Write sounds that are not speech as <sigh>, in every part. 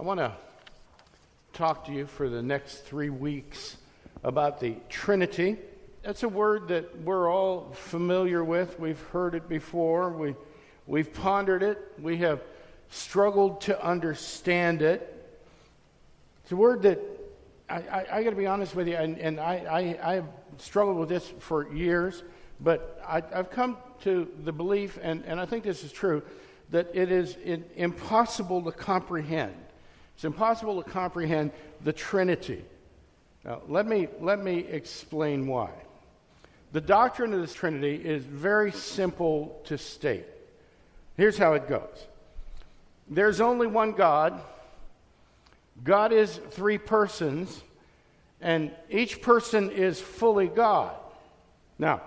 I want to talk to you for the next three weeks about the Trinity. That's a word that we're all familiar with. We've heard it before. We, we've pondered it. We have struggled to understand it. It's a word that I, I, I got to be honest with you, and, and I, I, I've struggled with this for years, but I, I've come to the belief, and, and I think this is true, that it is impossible to comprehend. It's impossible to comprehend the Trinity. Now, let me, let me explain why. The doctrine of the Trinity is very simple to state. Here's how it goes there's only one God, God is three persons, and each person is fully God. Now,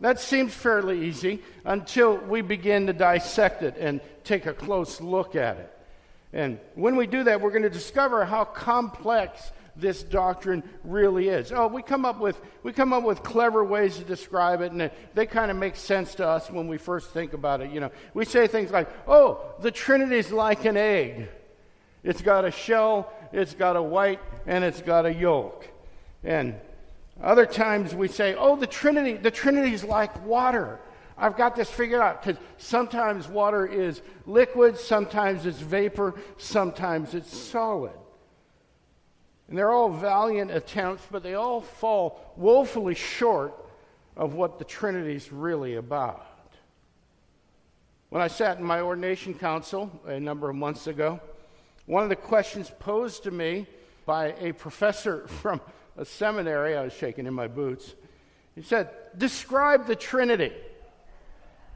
that seems fairly easy until we begin to dissect it and take a close look at it. And when we do that, we're going to discover how complex this doctrine really is. Oh, we come up with we come up with clever ways to describe it, and they, kind of make sense to us when we first think about it. You know, we say things like, "Oh, the Trinity is like an egg. It's got a shell, it's got a white, and it's got a yolk." And other times we say, "Oh, the Trinity, the Trinity is like water." I've got this figured out because sometimes water is liquid, sometimes it's vapor, sometimes it's solid. And they're all valiant attempts, but they all fall woefully short of what the Trinity is really about. When I sat in my ordination council a number of months ago, one of the questions posed to me by a professor <laughs> from a seminary, I was shaking in my boots, he said, Describe the Trinity.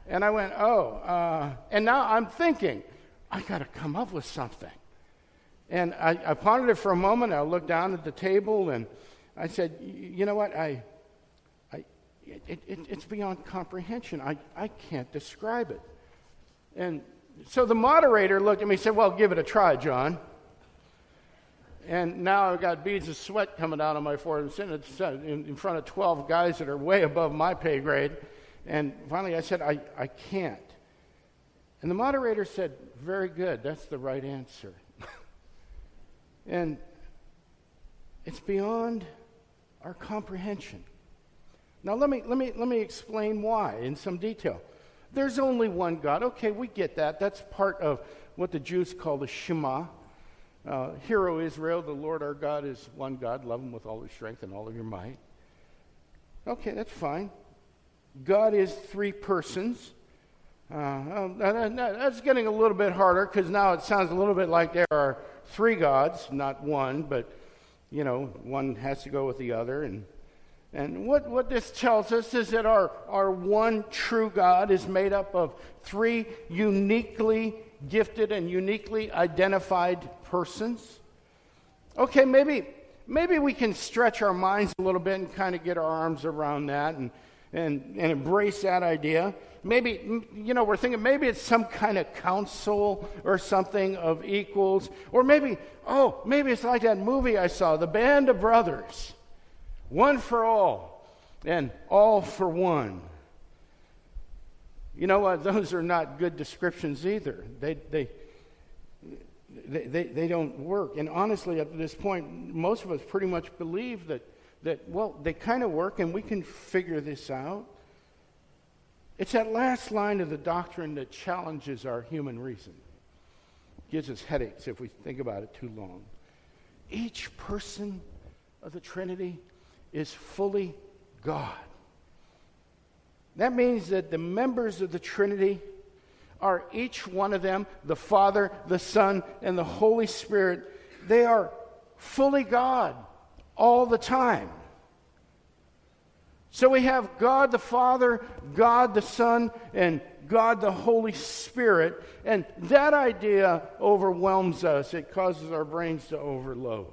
And I went, Oh, uh, and now I'm thinking, I got to come up with something. And I, I pondered it for a moment. I looked down at the table and I said, You know what? I, I, it, it, it's beyond comprehension. I, I can't describe it. And so the moderator looked at me and said, Well, give it a try, John. And now I've got beads of sweat coming out on my forehead. I'm sitting in front of 12 guys that are way above my pay grade. And finally I said, I, I can't. And the moderator said, Very good. That's the right answer. <laughs> And it's beyond our comprehension. Now, let me, let, me, let me explain why in some detail. There's only one God. Okay, we get that. That's part of what the Jews call the Shema. Uh, Hear, O Israel, the Lord our God is one God. Love him with all your strength and all of your might. Okay, that's fine. God is three persons. Uh, that's getting a little bit harder because now it sounds a little bit like there are three gods, not one, but you know, one has to go with the other. And, and what, what this tells us is that our, our one true God is made up of three uniquely gifted and uniquely identified persons. Okay, maybe, maybe we can stretch our minds a little bit and kind of get our arms around that and, and, and embrace that idea. Maybe, you know, we're thinking maybe it's some kind of council or something of equals. Or maybe, oh, maybe it's like that movie I saw, The Band of Brothers. One for all and all for one. You know what? <laughs> Those are not good descriptions either. They, they, they, they, they don't work. And honestly, at this point, most of us pretty much believe that, that well, they kind of work and we can figure this out. It's that last line of the doctrine that challenges our human reason. gives us headaches if we think about it too long. Each person of the Trinity is fully God. That means that the members of the Trinity are each one of them, the Father, the Son, and the Holy Spirit, they are fully God all the time. So we have God the Father, God the Son, and God the Holy Spirit. And that idea overwhelms us, it causes our brains to overload.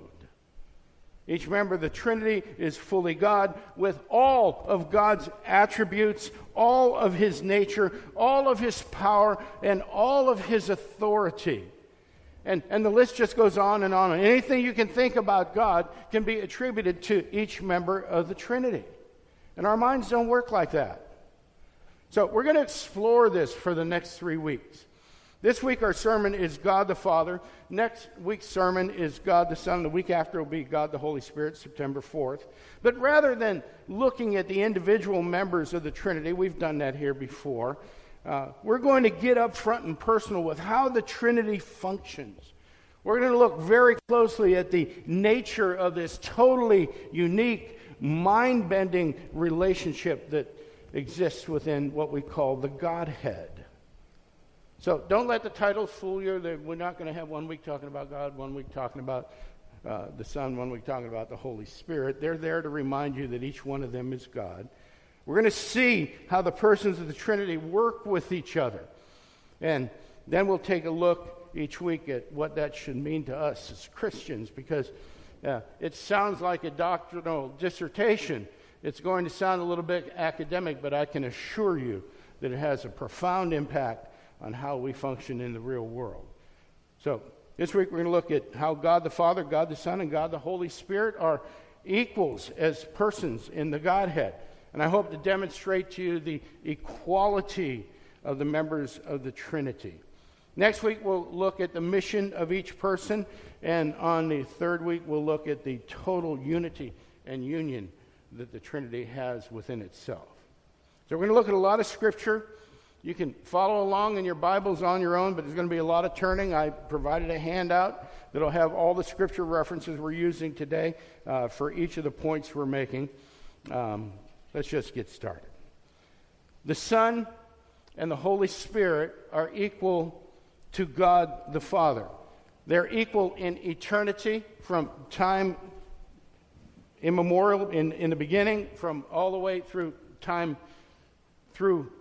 Each member of the Trinity is fully God with all of God's attributes, all of his nature, all of his power, and all of his authority. And, and the list just goes on and on. Anything you can think about God can be attributed to each member of the Trinity. And our minds don't work like that. So we're going to explore this for the next three weeks. This week, our sermon is God the Father. Next week's sermon is God the Son. The week after will be God the Holy Spirit, September 4th. But rather than looking at the individual members of the Trinity, we've done that here before, uh, we're going to get up front and personal with how the Trinity functions. We're going to look very closely at the nature of this totally unique, mind bending relationship that exists within what we call the Godhead. So don't let the titles fool you. We're not going to have one week talking about God, one week talking about uh, the Son, one week talking about the Holy Spirit. They're there to remind you that each one of them is God. We're going to see how the persons of the Trinity work with each other. And then we'll take a look each week at what that should mean to us as Christians because uh, it sounds like a doctrinal dissertation. It's going to sound a little bit academic, but I can assure you that it has a profound impact on how we function in the real world. So, this week we're going to look at how God the Father, God the Son, and God the Holy Spirit are equals as persons in the Godhead. And I hope to demonstrate to you the equality of the members of the Trinity. Next week, we'll look at the mission of each person. And on the third week, we'll look at the total unity and union that the Trinity has within itself. So, we're going to look at a lot of scripture. You can follow along in your Bibles on your own, but there's going to be a lot of turning. I provided a handout that'll have all the scripture references we're using today uh, for each of the points we're making. Um, Let's just get started. The Son and the Holy Spirit are equal to God the Father. They're equal in eternity from time immemorial, in, in the beginning, from all the way through time, through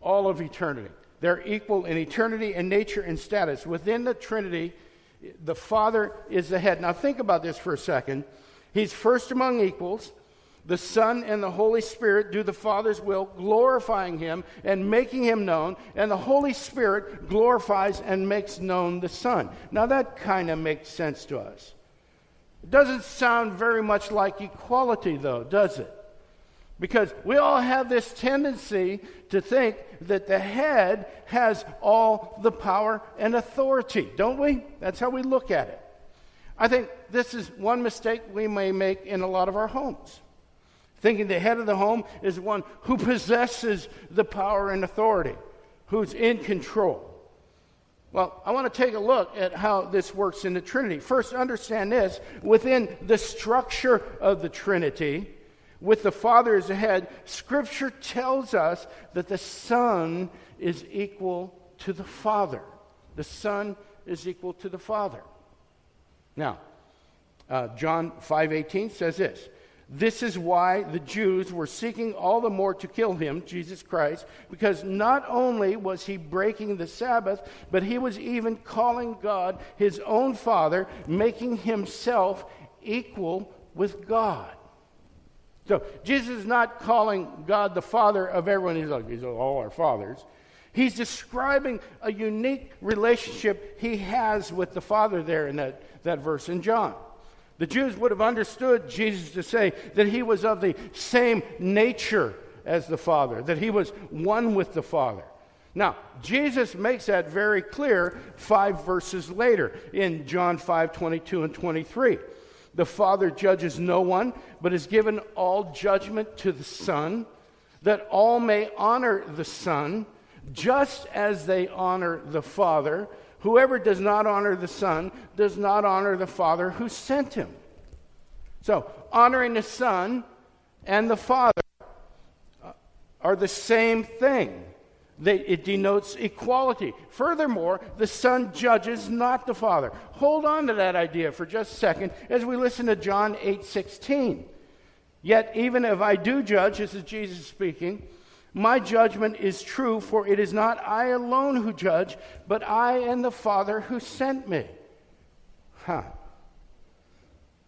all of eternity. They're equal in eternity and nature and status. Within the Trinity, the Father is the head. Now, think about this for a second. He's first among equals the Son and the Holy Spirit do the Father's will, glorifying Him and making Him known, and the Holy Spirit glorifies and makes known the Son. Now, that kind of makes sense to us. It doesn't sound very much like equality, though, does it? Because we all have this tendency to think that the head has all the power and authority, don't we? That's how we look at it. I think this is one mistake we may make in a lot of our homes thinking the head of the home is one who possesses the power and authority, who's in control. Well, I want to take a look at how this works in the Trinity. First, understand this within the structure of the Trinity, with the Father as the head, Scripture tells us that the Son is equal to the Father. The Son is equal to the Father. Now, uh, John 5:18 says this this is why the Jews were seeking all the more to kill him, Jesus Christ, because not only was he breaking the Sabbath, but he was even calling God his own Father, making himself equal with God. So Jesus is not calling God the Father of everyone. He's like, he's all our fathers. He's describing a unique relationship he has with the Father there in that, that verse in John. The Jews would have understood Jesus to say that he was of the same nature as the Father, that he was one with the Father. Now, Jesus makes that very clear five verses later in John 5 22 and 23. The Father judges no one, but has given all judgment to the Son, that all may honor the Son, just as they honor the Father. Whoever does not honor the Son does not honor the Father who sent him. So, honoring the Son and the Father uh, are the same thing. They, it denotes equality. Furthermore, the Son judges not the Father. Hold on to that idea for just a second as we listen to John 8 16. Yet, even if I do judge, this is Jesus speaking, my judgment is true, for it is not I alone who judge, but I and the Father who sent me. Huh.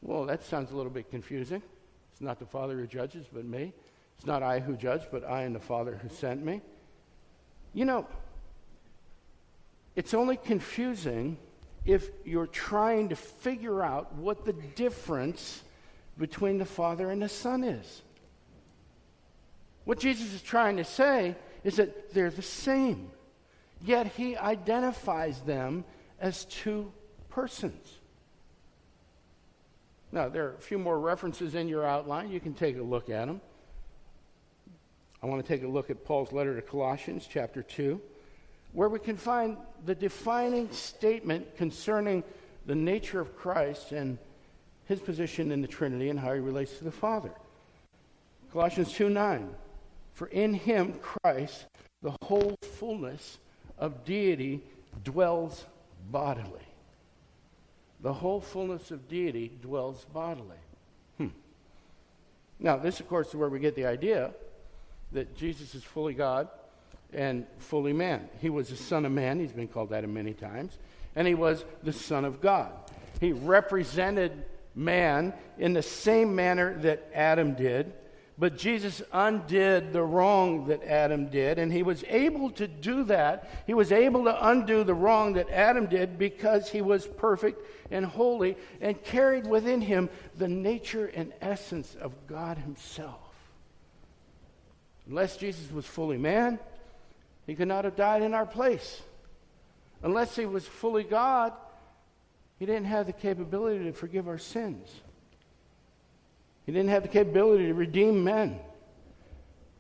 Well, that sounds a little bit confusing. It's not the Father who judges, but me. It's not I who judge, but I and the Father who sent me. You know, it's only confusing if you're trying to figure out what the difference between the Father and the Son is. What Jesus is trying to say is that they're the same. yet he identifies them as two persons. Now, there are a few more references in your outline. You can take a look at them. I want to take a look at Paul's letter to Colossians, chapter 2, where we can find the defining statement concerning the nature of Christ and his position in the Trinity and how he relates to the Father. Colossians 2 9. For in him, Christ, the whole fullness of deity dwells bodily. The whole fullness of deity dwells bodily. Hmm. Now, this, of course, is where we get the idea that Jesus is fully God and fully man. He was the Son of Man, he's been called that many times, and he was the Son of God. He represented man in the same manner that Adam did but Jesus undid the wrong that Adam did, and he was able to do that. He was able to undo the wrong that Adam did because he was perfect and holy and carried within him the nature and essence of God himself. Unless Jesus was fully man, he could not have died in our place. Unless he was fully God, he didn't have the capability to forgive our sins. He didn't have the capability to redeem men.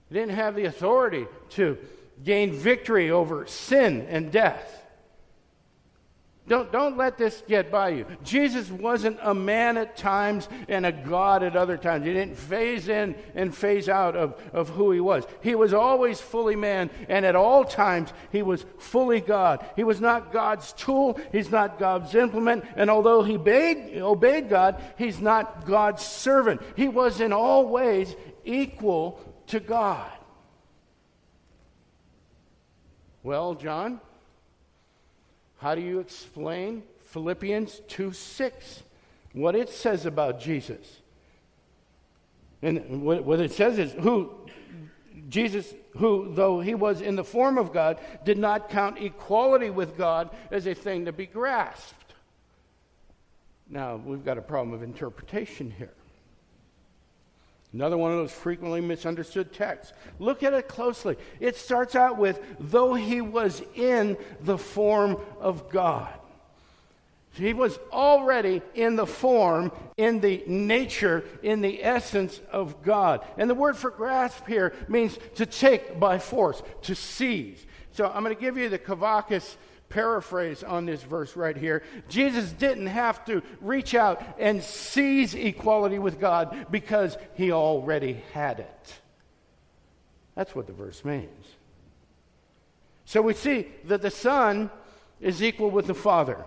He didn't have the authority to gain victory over sin and death. Don't, don't let this get by you. Jesus wasn't a man at times and a God at other times. He didn't phase in and phase out of, of who he was. He was always fully man, and at all times he was fully God. He was not God's tool, he's not God's implement, and although he obeyed, obeyed God, he's not God's servant. He was in all ways equal to God. Well, John, how do you explain Philippians 2 6? What it says about Jesus. And what it says is, who Jesus, who, though he was in the form of God, did not count equality with God as a thing to be grasped. Now, we've got a problem of interpretation here. Another one of those frequently misunderstood texts. Look at it closely. It starts out with, though he was in the form of God. He was already in the form, in the nature, in the essence of God. And the word for grasp here means to take by force, to seize. So I'm going to give you the Kavakis paraphrase on this verse right here. Jesus didn't have to reach out and seize equality with God because he already had it. That's what the verse means. So we see that the Son is equal with the Father.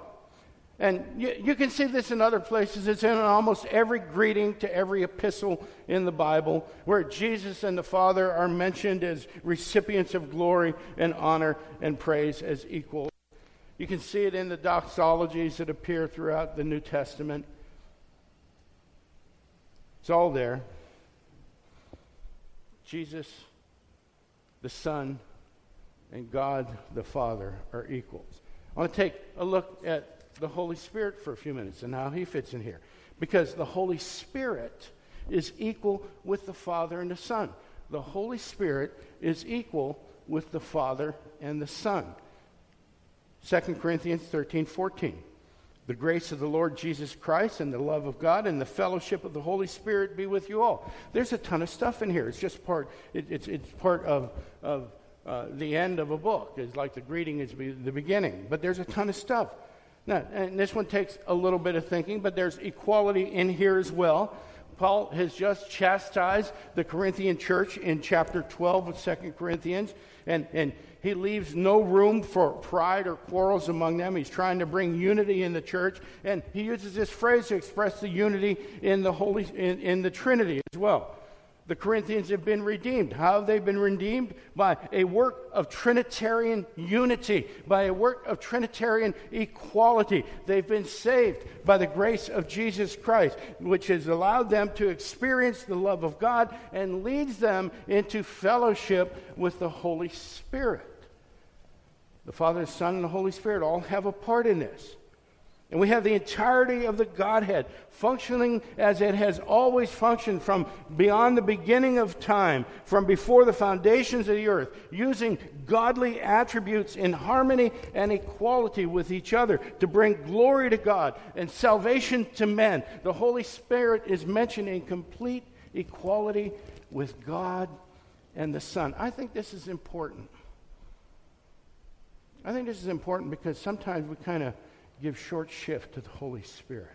And you, you, can see this in other places. It's in almost every greeting to every epistle in the Bible where Jesus and the Father are mentioned as recipients of glory and honor and praise as equal. You can see it in the doxologies that appear throughout the New Testament. It's all there. Jesus, the Son, and God the Father are equals. I want to take a look at the Holy Spirit for a few minutes and how he fits in here. Because the Holy Spirit is equal with the Father and the Son. The Holy Spirit is equal with the Father and the Son. 2 Corinthians 13 14. The grace of the Lord Jesus Christ and the love of God and the fellowship of the Holy Spirit be with you all. There's a ton of stuff in here. It's just part, it, it's, it's part of, of uh, the end of a book. It's like the greeting is the beginning. But there's a ton of stuff. Now, and this one takes a little bit of thinking, but there's equality in here as well. Paul has just chastised the Corinthian church in chapter 12 of 2 Corinthians. And, and he leaves no room for pride or quarrels among them. He's trying to bring unity in the church. And he uses this phrase to express the unity in the Holy in, in the Trinity as well. The Corinthians have been redeemed. How have they been redeemed? By a work of Trinitarian unity, by a work of Trinitarian equality. They've been saved by the grace of Jesus Christ, which has allowed them to experience the love of God and leads them into fellowship with the Holy Spirit. The Father, the Son, and the Holy Spirit all have a part in this. And we have the entirety of the Godhead functioning as it has always functioned from beyond the beginning of time, from before the foundations of the earth, using godly attributes in harmony and equality with each other to bring glory to God and salvation to men. The Holy Spirit is mentioned in complete equality with God and the Son. I think this is important. I think this is important because sometimes we kind of give short shift to the Holy Spirit.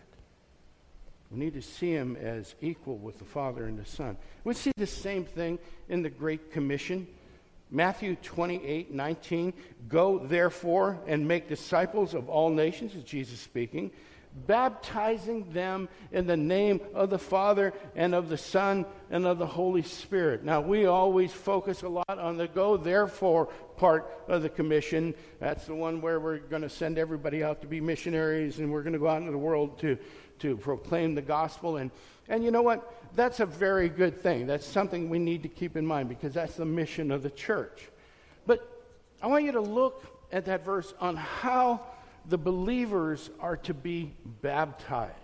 We need to see him as equal with the Father and the Son. We see the same thing in the Great Commission. Matthew 28 19. Go therefore and make disciples of all nations, is Jesus speaking, baptizing them in the name of the Father and of the Son and of the Holy Spirit. Now, we always focus a lot on the go therefore part of the commission. That's the one where we're going to send everybody out to be missionaries and we're going to go out into the world to, to proclaim the gospel. And, and you know what? That's a very good thing. That's something we need to keep in mind because that's the mission of the church. But I want you to look at that verse on how the believers are to be baptized.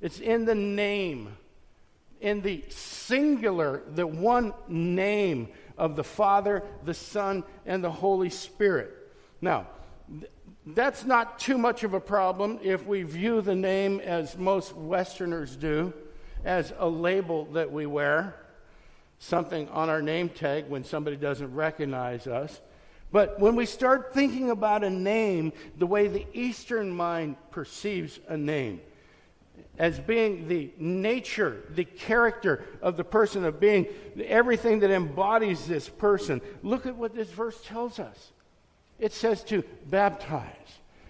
It's in the name, in the singular, the one name of the Father, the Son, and the Holy Spirit. Now, th- that's not too much of a problem if we view the name as most Westerners do, as a label that we wear, something on our name tag when somebody doesn't recognize us. But when we start thinking about a name the way the Eastern mind perceives a name, as being the nature, the character of the person, of being everything that embodies this person, look at what this verse tells us. It says to baptize.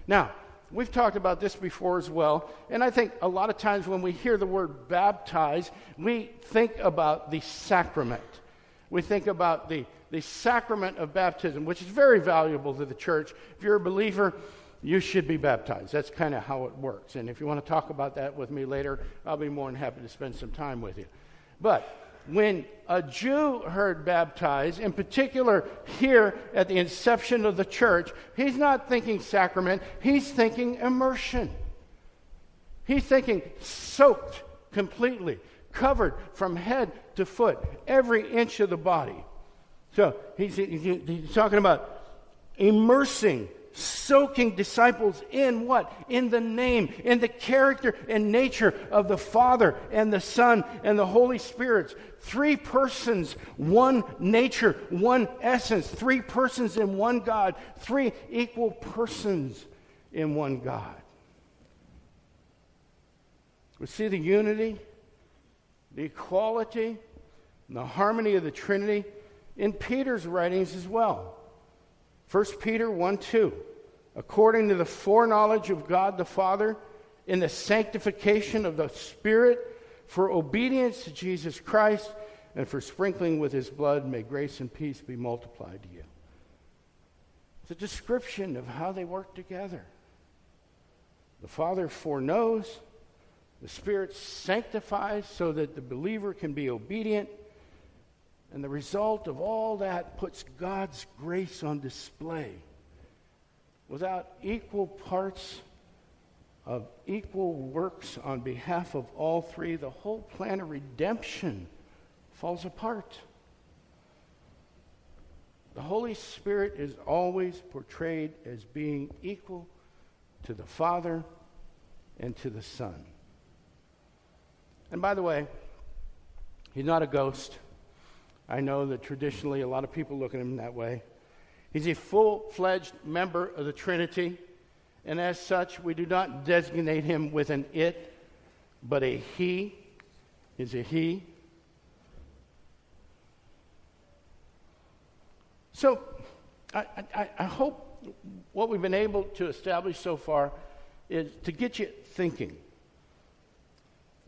Now, we've talked about this before as well, and I think a lot of times when we hear the word baptize, we think about the sacrament. We think about the the sacrament of baptism, which is very valuable to the church. If you're a believer, you should be baptized. That's kind of how it works. And if you want to talk about that with me later, I'll be more than happy to spend some time with you. But when a Jew heard baptized, in particular here at the inception of the church, he's not thinking sacrament, he's thinking immersion. He's thinking soaked completely, covered from head to foot, every inch of the body. So he's, he's talking about immersing, soaking disciples in what? In the name, in the character and nature of the Father and the Son and the Holy Spirit. Three persons, one nature, one essence. Three persons in one God. Three equal persons in one God. We see the unity, the equality, the harmony of the Trinity in Peter's writings as well. 1 Peter 1 2. According to the foreknowledge of God the Father, in the sanctification of the Spirit, for obedience to Jesus Christ, and for sprinkling with his blood, may grace and peace be multiplied to you. It's a description of how they work together. The Father foreknows, the Spirit sanctifies so that the believer can be obedient, and the result of all that puts God's grace on display. Without equal parts of equal works on behalf of all three, the whole plan of redemption falls apart. The Holy Spirit is always portrayed as being equal to the Father and to the Son. And by the way, he's not a ghost. I know that traditionally a lot of people look at him that way. He's a full fledged member of the Trinity, and as such, we do not designate him with an it, but a he. Is a he. So, I, I, I hope what we've been able to establish so far is to get you thinking.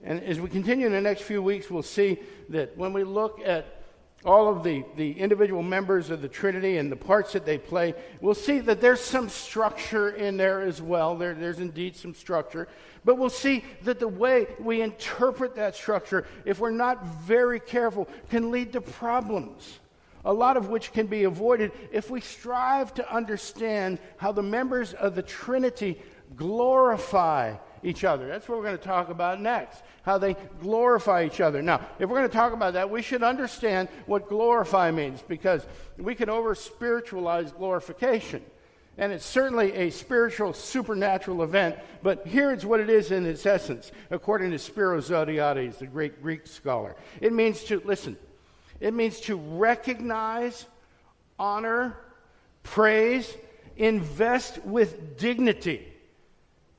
And as we continue in the next few weeks, we'll see that when we look at all of the, the individual members of the Trinity and the parts that they play, we'll see that there's some structure in there as well. There, there's indeed some structure. But we'll see that the way we interpret that structure, if we're not very careful, can lead to problems. A lot of which can be avoided if we strive to understand how the members of the Trinity glorify each other. That's what we're going to talk about next. How they glorify each other. Now, if we're going to talk about that, we should understand what glorify means because we can over spiritualize glorification. And it's certainly a spiritual, supernatural event, but here's what it is in its essence, according to Spiros Zodhiates, the great Greek scholar. It means to, listen, it means to recognize, honor, praise, invest with dignity,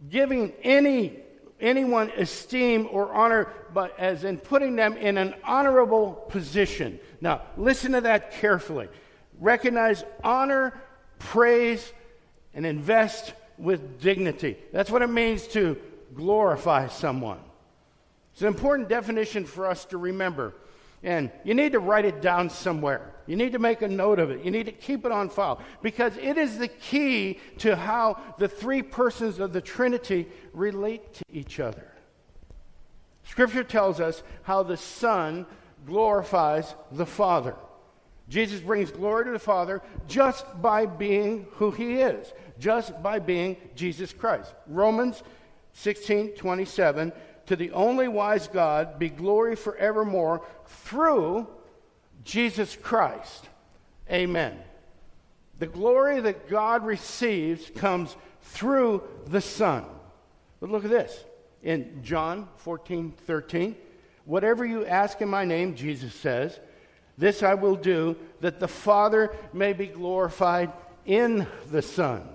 giving any anyone esteem or honor, but as in putting them in an honorable position. Now, listen to that carefully. Recognize, honor, praise, and invest with dignity. That's what it means to glorify someone. It's an important definition for us to remember. And you need to write it down somewhere. You need to make a note of it. You need to keep it on file because it is the key to how the three persons of the Trinity relate to each other. Scripture tells us how the Son glorifies the Father. Jesus brings glory to the Father just by being who he is, just by being Jesus Christ. Romans 16 27 to the only wise God be glory forevermore through Jesus Christ. Amen. The glory that God receives comes through the Son. But look at this. In John 14, 13, whatever you ask in my name, Jesus says, this I will do, that the Father may be glorified in the Son.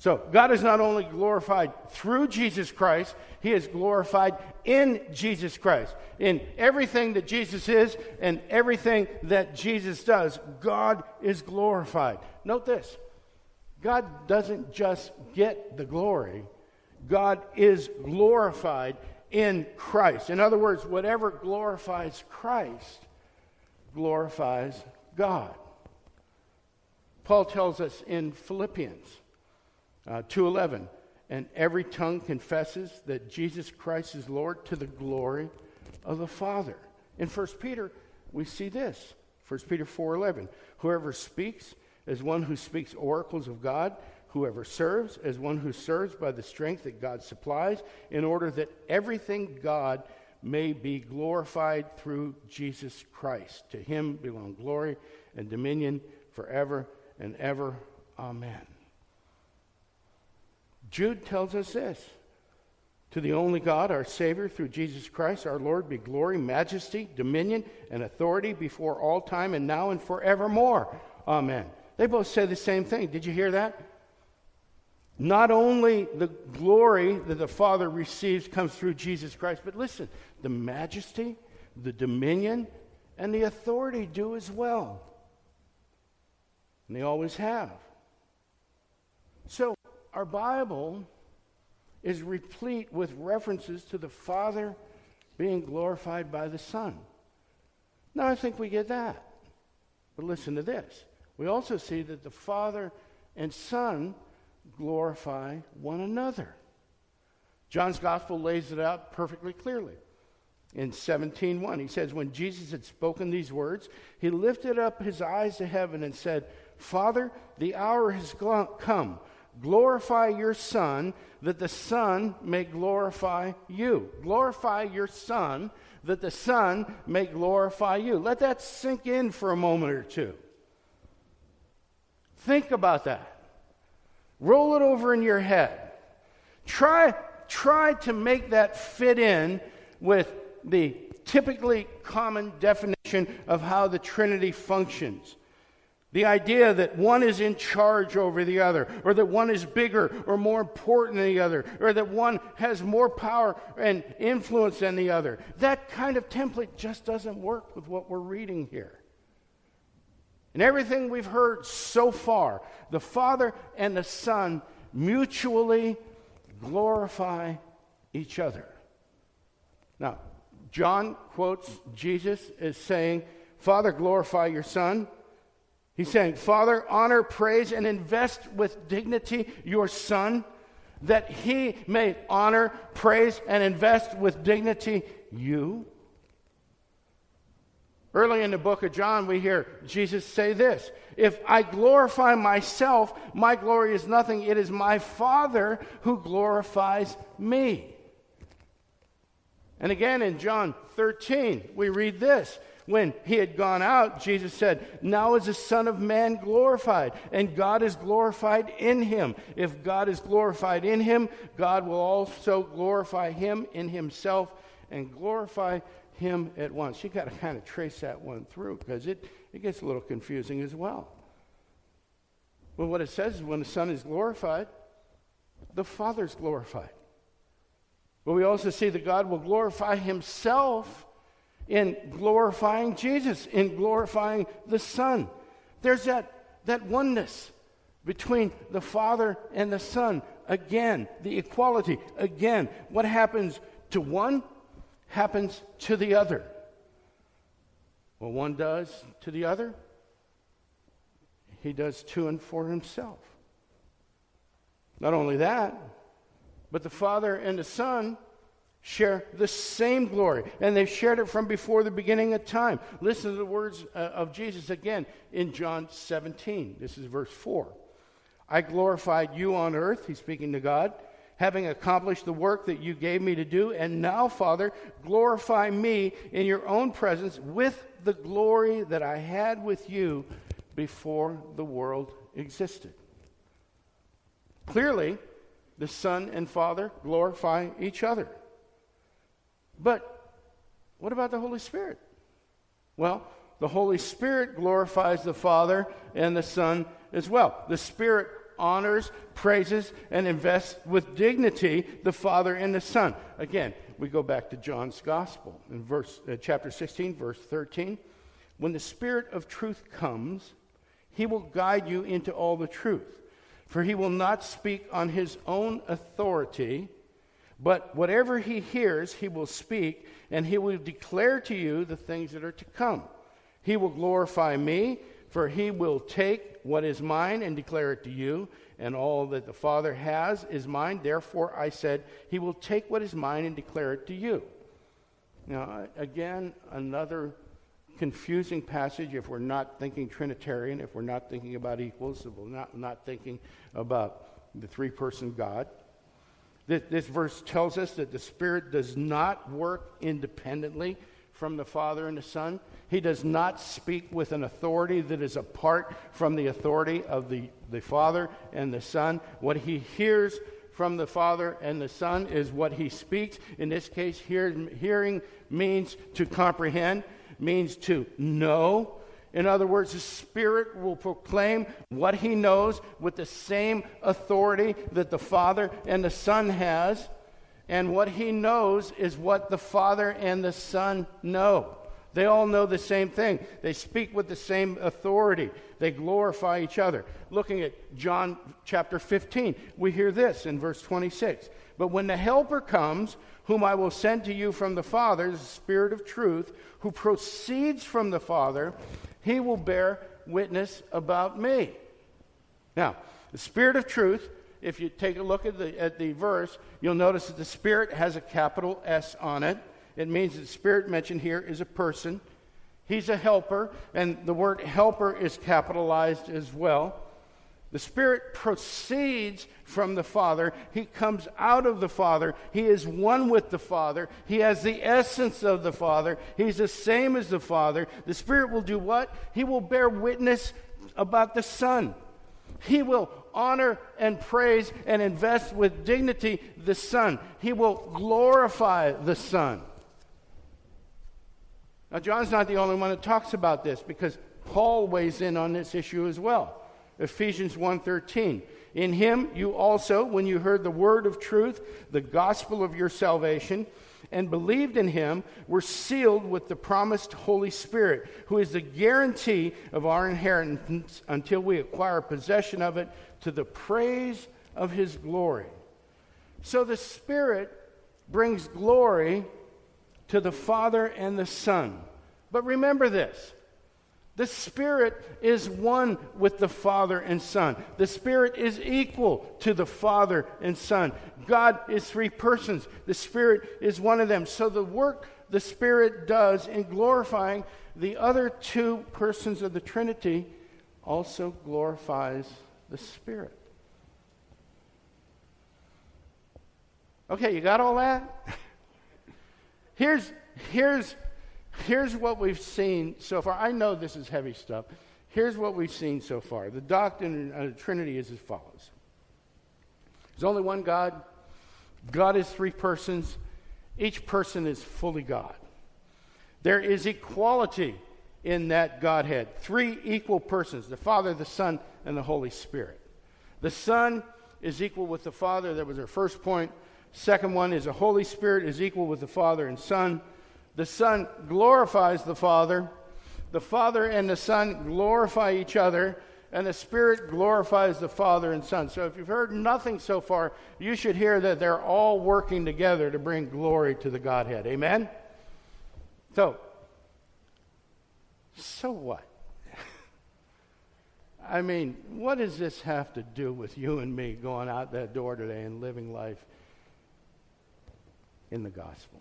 So, God is not only glorified through Jesus Christ, He is glorified in Jesus Christ. In everything that Jesus is and everything that Jesus does, God is glorified. Note this God doesn't just get the glory, God is glorified in Christ. In other words, whatever glorifies Christ glorifies God. Paul tells us in Philippians uh, 2:11, and every tongue confesses that Jesus Christ is Lord to the glory of the Father. In 1 Peter, we see this. 1 Peter 4:11, whoever speaks as one who speaks oracles of God, whoever serves as one who serves by the strength that God supplies, in order that everything God may be glorified through Jesus Christ. To him belong glory and dominion forever and ever. Amen. Jude tells us this To the only God, our Savior, through Jesus Christ, our Lord, be glory, majesty, dominion, and authority before all time and now and forevermore. Amen. They both say the same thing. Did you hear that? Not only the glory that the Father receives comes through Jesus Christ, but listen, the majesty, the dominion, and the authority do as well. And they always have. So, our Bible is replete with references to the Father being glorified by the Son. Now, I think we get that. But listen to this. We also see that the Father and Son glorify one another. John's gospel lays it out perfectly clearly. In 17:1, he says, When Jesus had spoken these words, he lifted up his eyes to heaven and said, Father, the hour has come. Glorify your Son, that the Son may glorify you. Glorify your Son, that the Son may glorify you. Let that sink in for a moment or two. Think about that. Roll it over in your head. Try, try to make that fit in with the typically common definition of how the Trinity functions. The idea that one is in charge over the other, or that one is bigger or more important than the other, or that one has more power and influence than the other. That kind of template just doesn't work with what we're reading here. And everything we've heard so far, the Father and the Son mutually glorify each other. Now, John quotes Jesus as saying, Father, glorify your Son. He's saying, Father, honor, praise, and invest with dignity your Son, that he may honor, praise, and invest with dignity you. Early in the book of John, we hear Jesus say this If I glorify myself, my glory is nothing. It is my Father who glorifies me. And again in John 13, we read this. When he had gone out, Jesus said, Now is the Son of Man glorified, and God is glorified in him. If God is glorified in him, God will also glorify him in himself and glorify him at once. You've got to kind of trace that one through because it, it gets a little confusing as well. Well, what it says is when the Son is glorified, the Father's glorified. But we also see that God will glorify himself in glorifying Jesus, in glorifying the Son. There's that, that oneness between the Father and the Son. Again, the equality. Again, what happens to one happens to the other. What one does to the other, he does to and for himself. Not only that, but the Father and the Son share the same glory, and they've shared it from before the beginning of time. Listen to the words uh, of Jesus again in John 17. This is verse 4. I glorified you on earth, he's speaking to God, having accomplished the work that you gave me to do, and now, Father, glorify me in your own presence with the glory that I had with you before the world existed. Clearly, the Son and Father glorify each other. But what about the Holy Spirit? Well, the Holy Spirit glorifies the Father and the Son as well. The Spirit honors, praises, and invests with dignity the Father and the Son. Again, we go back to John's Gospel in verse, uh, chapter 16, verse 13. When the Spirit of truth comes, he will guide you into all the truth. For he will not speak on his own authority but whatever he hears, he will speak, and he will declare to you the things that are to come. He will glorify me, for he will take what is mine and declare it to you, and all that the Father has is mine. Therefore, I said, He will take what is mine and declare it to you. Now, again, another confusing passage if we're not thinking Trinitarian, if we're not thinking about equals, if we're not, not thinking about the three person God. This, this verse tells us that the Spirit does not work independently from the Father and the Son. He does not speak with an authority that is apart from the authority of the, the Father and the Son. What he hears from the Father and the Son is what he speaks. In this case, hear, hearing means to comprehend, means to know, in other words, the Spirit will proclaim what he knows with the same authority that the Father and the Son has. And what he knows is what the Father and the Son know. They all know the same thing. They speak with the same authority. They glorify each other. Looking at John chapter 15, we hear this in verse 26. But when the Helper comes, whom I will send to you from the Father, the Spirit of truth, who proceeds from the Father, he will bear witness about me. Now, the Spirit of truth, if you take a look at the, at the verse, you'll notice that the Spirit has a capital S on it. It means the Spirit mentioned here is a person. He's a helper, and the word helper is capitalized as well. The Spirit proceeds from the Father. He comes out of the Father. He is one with the Father. He has the essence of the Father. He's the same as the Father. The Spirit will do what? He will bear witness about the Son. He will honor and praise and invest with dignity the Son. He will glorify the Son. Now, John's not the only one that talks about this because Paul weighs in on this issue as well. Ephesians 1:13. In him you also when you heard the word of truth, the gospel of your salvation, and believed in him, were sealed with the promised Holy Spirit, who is the guarantee of our inheritance until we acquire possession of it to the praise of his glory. So the Spirit brings glory to the Father and the Son. But remember this The Spirit is one with the Father and Son. The Spirit is equal to the Father and Son. God is three persons. The Spirit is one of them. So the work the Spirit does in glorifying the other two persons of the Trinity also glorifies the Spirit. Okay, you got all that? <laughs> here's, here's Here's what we've seen so far. I know this is heavy stuff. Here's what we've seen so far. The doctrine of the Trinity is as follows There's only one God. God is three persons. Each person is fully God. There is equality in that Godhead. Three equal persons the Father, the Son, and the Holy Spirit. The Son is equal with the Father. That was our first point. Second one is the Holy Spirit is equal with the Father and Son. The Son glorifies the Father. The Father and the Son glorify each other, and the Spirit glorifies the Father and Son. So if you've heard nothing so far, you should hear that they're all working together to bring glory to the Godhead. Amen? So, so what? <laughs> I mean, what does this have to do with you and me going out that door today and living life in the gospel?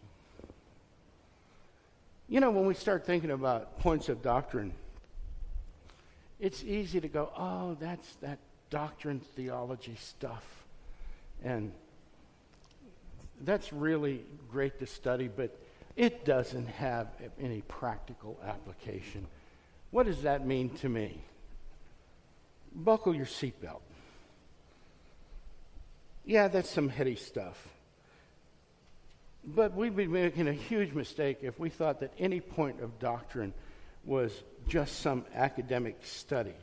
You know, when we start thinking about points of doctrine, it's easy to go, oh, that's that doctrine theology stuff. And that's really great to study, but it doesn't have any practical application. What does that mean to me? Buckle your seatbelt. Yeah, that's some heady stuff. But we'd be making a huge mistake if we thought that any point of doctrine was just some academic study.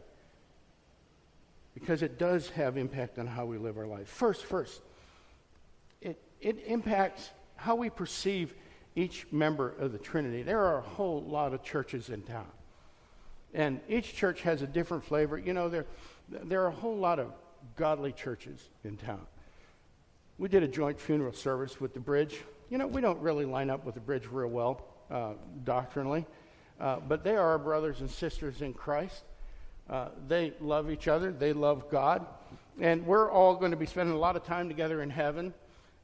Because it does have impact on how we live our life. First, first, it, it impacts how we perceive each member of the Trinity. There are a whole lot of churches in town. And each church has a different flavor. You know, there, there are a whole lot of godly churches in town. We did a joint funeral service with the bridge you know, we don't really line up with the bridge real well uh, doctrinally, uh, but they are our brothers and sisters in Christ. Uh, they love each other, they love God, and we're all going to be spending a lot of time together in heaven.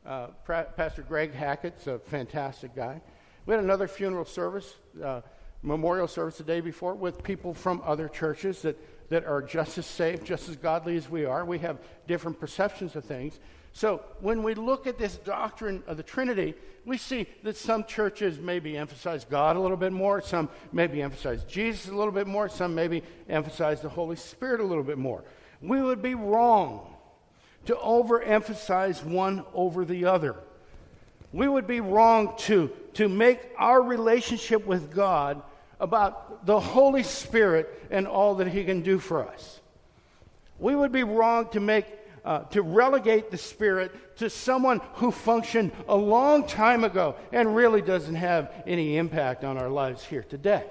Uh, Pastor Greg Hackett's a fantastic guy. We had another funeral service, uh, memorial service the day before, with people from other churches that, that are just as saved, just as godly as we are. We have different perceptions of things. So when we look at this doctrine of the Trinity, we see that some churches maybe emphasize God a little bit more, some maybe emphasize Jesus a little bit more, some maybe emphasize the Holy Spirit a little bit more. We would be wrong to overemphasize one over the other. We would be wrong to, to make our relationship with God about the Holy Spirit and all that He can do for us. We would be wrong to make uh, to relegate the Spirit to someone who functioned a long time ago and really doesn't have any impact on our lives here today.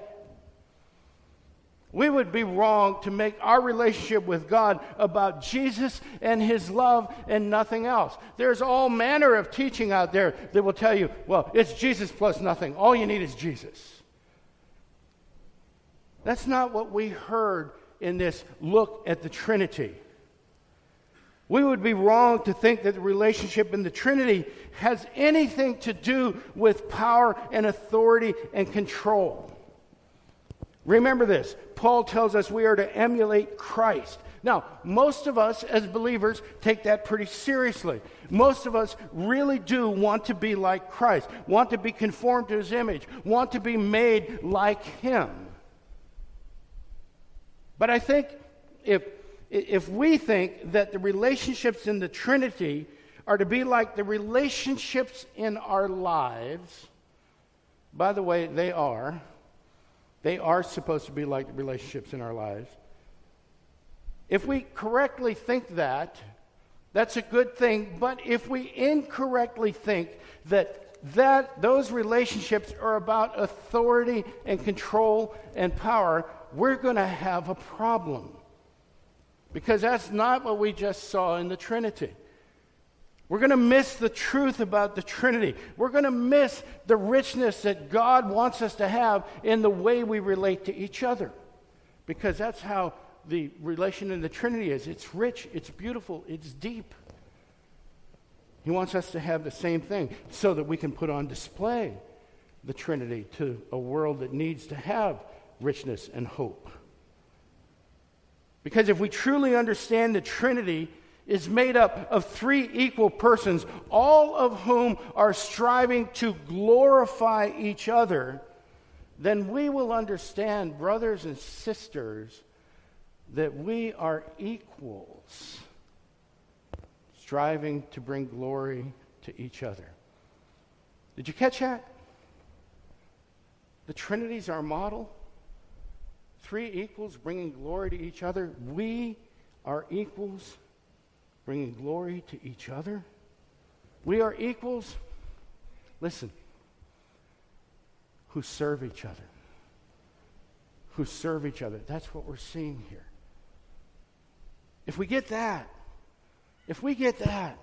We would be wrong to make our relationship with God about Jesus and His love and nothing else. There's all manner of teaching out there that will tell you, well, it's Jesus plus nothing. All you need is Jesus. That's not what we heard in this look at the Trinity. We would be wrong to think that the relationship in the Trinity has anything to do with power and authority and control. Remember this Paul tells us we are to emulate Christ. Now, most of us as believers take that pretty seriously. Most of us really do want to be like Christ, want to be conformed to his image, want to be made like him. But I think if if we think that the relationships in the Trinity are to be like the relationships in our lives, by the way, they are. They are supposed to be like the relationships in our lives. If we correctly think that, that's a good thing. But if we incorrectly think that that those relationships are about authority and control and power, we're going to have a problem. Because that's not what we just saw in the Trinity. We're going to miss the truth about the Trinity. We're going to miss the richness that God wants us to have in the way we relate to each other. because that's how the relation in the Trinity is. It's rich, it's beautiful, it's deep. He wants us to have the same thing so that we can put on display the Trinity to a world that needs to have richness and hope. Because if we truly understand the Trinity is made up of three equal persons, all of whom are striving to glorify each other, then we will understand, brothers and sisters, that we are equals, striving to bring glory to each other. Did you catch that? The Trinity's our model. Three equals bringing glory to each other. We are equals bringing glory to each other. We are equals, listen, who serve each other. Who serve each other. That's what we're seeing here. If we get that, if we get that,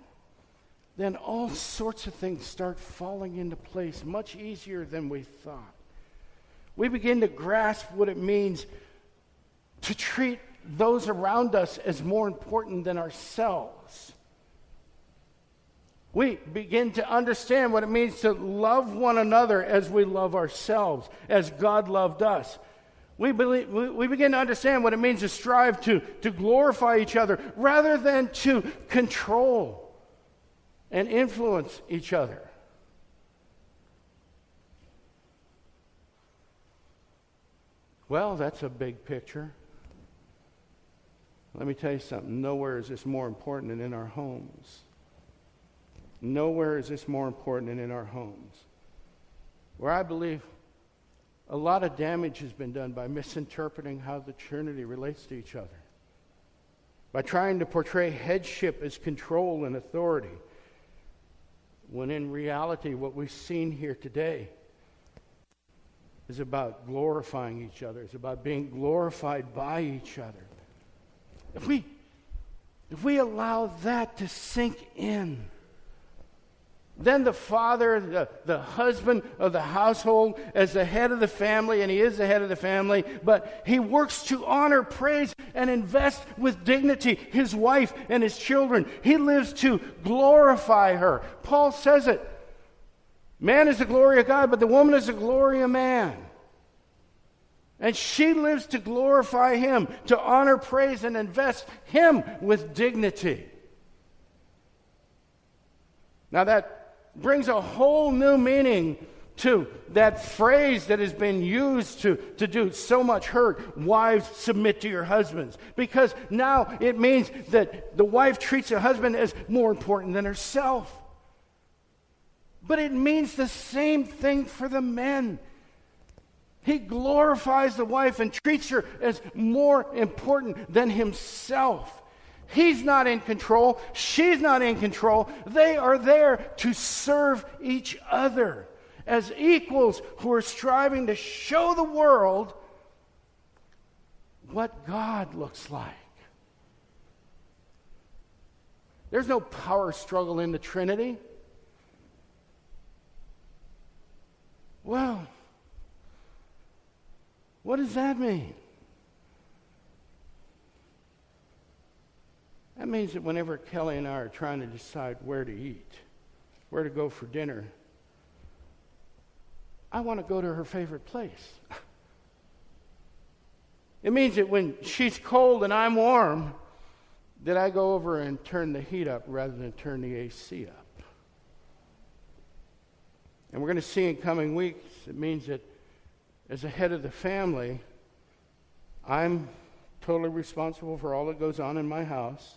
then all sorts of things start falling into place much easier than we thought. We begin to grasp what it means to treat those around us as more important than ourselves. We begin to understand what it means to love one another as we love ourselves, as God loved us. We, believe, we, begin to understand what it means to strive to, to glorify each other rather than to control and influence each other. Well, that's a big picture. Let me tell you something. Nowhere is this more important than in our homes. Nowhere is this more important than in our homes. Where I believe a lot of damage has been done by misinterpreting how the Trinity relates to each other, by trying to portray headship as control and authority, when in reality, what we've seen here today is about glorifying each other, it's about being glorified by each other. If we, if we allow that to sink in, then the father, the, the husband of the household, as the head of the family, and he is the head of the family, but he works to honor, praise, and invest with dignity his wife and his children. He lives to glorify her. Paul says it. Man is the glory of God, but the woman is the glory of man. And she lives to glorify him, to honor, praise, and invest him with dignity. Now, that brings a whole new meaning to that phrase that has been used to, to do so much hurt wives submit to your husbands because now it means that the wife treats her husband as more important than herself but it means the same thing for the men he glorifies the wife and treats her as more important than himself He's not in control. She's not in control. They are there to serve each other as equals who are striving to show the world what God looks like. There's no power struggle in the Trinity. Well, what does that mean? That means that whenever Kelly and I are trying to decide where to eat, where to go for dinner, I want to go to her favorite place. <laughs> It means that when she's cold and I'm warm, that I go over and turn the heat up rather than turn the AC up. And we're going to see in coming weeks, it means that as a head of the family, I'm totally responsible for all that goes on in my house.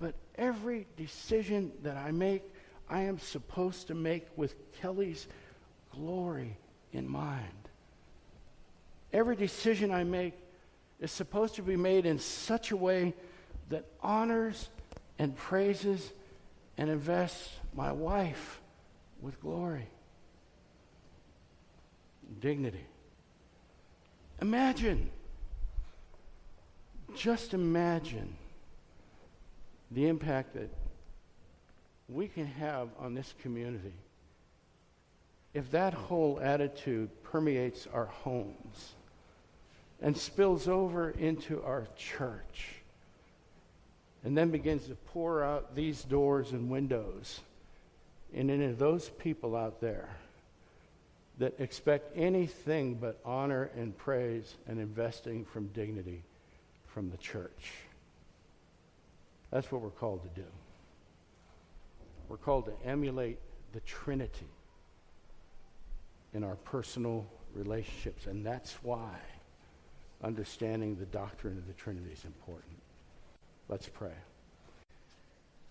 But every decision that I make, I am supposed to make with Kelly's glory in mind. Every decision I make is supposed to be made in such a way that honors and praises and invests my wife with glory, dignity. Imagine, just imagine the impact that we can have on this community if that whole attitude permeates our homes, and spills over into our church and then begins to pour out these doors and windows and of those people out there that expect anything but honor and praise and investing from dignity from the church. That's what we're called to do. We're called to emulate the Trinity in our personal relationships, and that's why understanding the doctrine of the Trinity is important. Let's pray.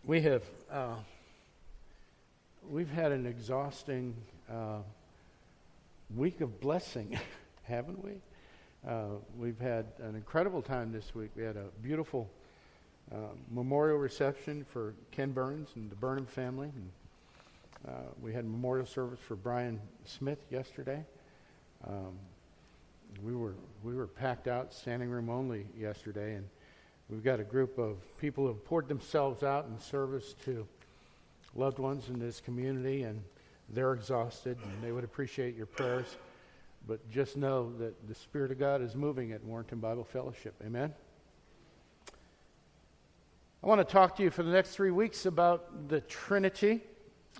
We have uh, we've had an exhausting uh, week of blessing, <laughs> haven't we? Uh, we've had an incredible time this week. We had a beautiful uh, memorial reception for Ken Burns and the Burnham family. And, uh, we had memorial service for Brian Smith yesterday. Um, we were we were packed out, standing room only yesterday, and we've got a group of people who have poured themselves out in service to loved ones in this community, and they're exhausted, and they would appreciate your prayers. But just know that the Spirit of God is moving at Warrenton Bible Fellowship. Amen. I want to talk to you for the next three weeks about the Trinity.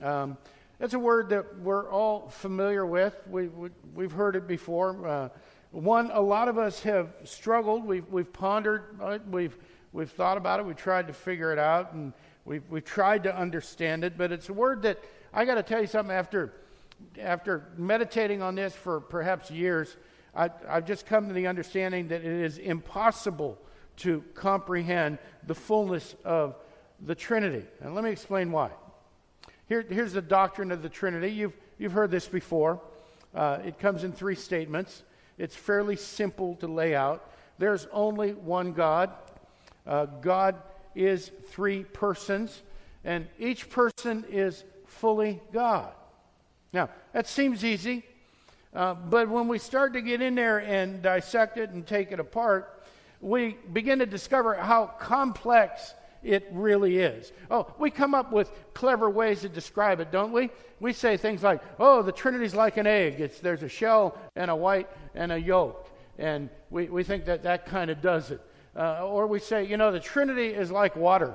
Um, that's a word that we're all familiar with. We, we, have heard it before. Uh, one, a lot of us have struggled. We've, we've pondered. We've, we've thought about it. We've tried to figure it out, and we've, we've tried to understand it. But it's a word that I got to tell you something after, after meditating on this for perhaps years, I, I've just come to the understanding that it is impossible to comprehend the fullness of the Trinity. And let me explain why. Here, here's the doctrine of the Trinity. You've, you've heard this before. Uh, it comes in three statements. It's fairly simple to lay out. There's only one God. Uh, God is three persons, and each person is fully God. Now, that seems easy, uh, but when we start to get in there and dissect it and take it apart, we begin to discover how complex it really is. Oh, we come up with clever ways to describe it, don't we? We say things like, oh, the Trinity's like an egg. It's, there's a shell and a white and a yolk. And we, we think that that kind of does it. Uh, or we say, you know, the Trinity is like water.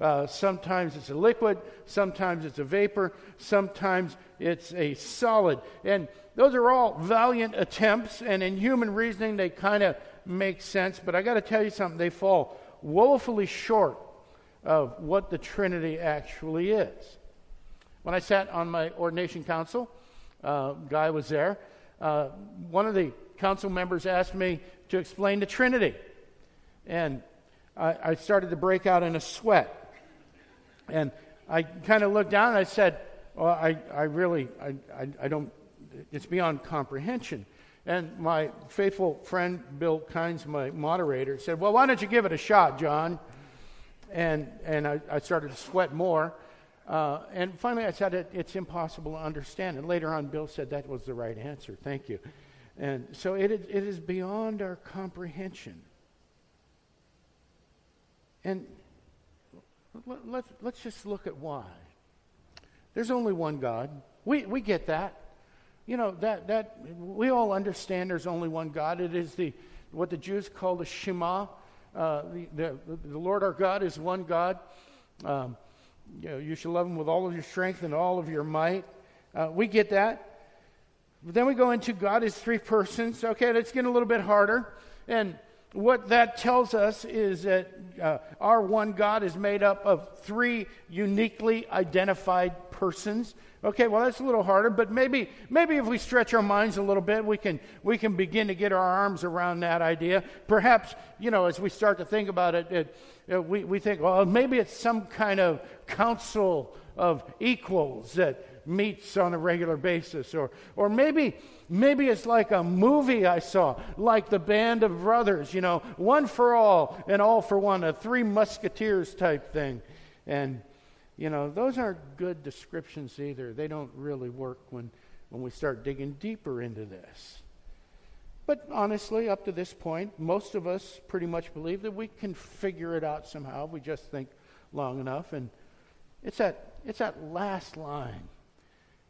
Uh, sometimes it's a liquid, sometimes it's a vapor, sometimes it's a solid. And those are all valiant attempts, and in human reasoning, they kind of make sense. But I got to tell you something, they fall woefully short of what the Trinity actually is. When I sat on my ordination council, uh, guy was there. Uh, one of the council members asked me to explain the Trinity, and I, I started to break out in a sweat. And I kind of looked down and I said, well, I, I really, I, I, I don't, it's beyond comprehension. And my faithful friend Bill Kynes, my moderator, said, Well, why don't you give it a shot, John? And, and I, I started to sweat more. Uh, and finally, I said, it, It's impossible to understand. And later on, Bill said that was the right answer. Thank you. And so it it is beyond our comprehension. And let's, let's just look at why. There's only one God. We, we get that. You know, that, that we all understand there's only one God. It is the, what the Jews call the Shema. Uh, the, the, the, Lord our God is one God. Um, you, know, you should love him with all of your strength and all of your might. Uh, we get that. But then we go into God is three persons. Okay, that's getting a little bit harder. And what that tells us is that uh, our one God is made up of three uniquely identified persons. Okay, well that's a little harder, but maybe maybe if we stretch our minds a little bit, we can we can begin to get our arms around that idea. Perhaps you know as we start to think about it, it, it we we think well maybe it's some kind of council of equals that meets on a regular basis. Or, or maybe, maybe it's like a movie I saw, like The Band of Brothers, you know, one for all and all for one, a three musketeers type thing. And, you know, those aren't good descriptions either. They don't really work when, when we start digging deeper into this. But honestly, up to this point, most of us pretty much believe that we can figure it out somehow. We just think long enough. And it's that, it's that last line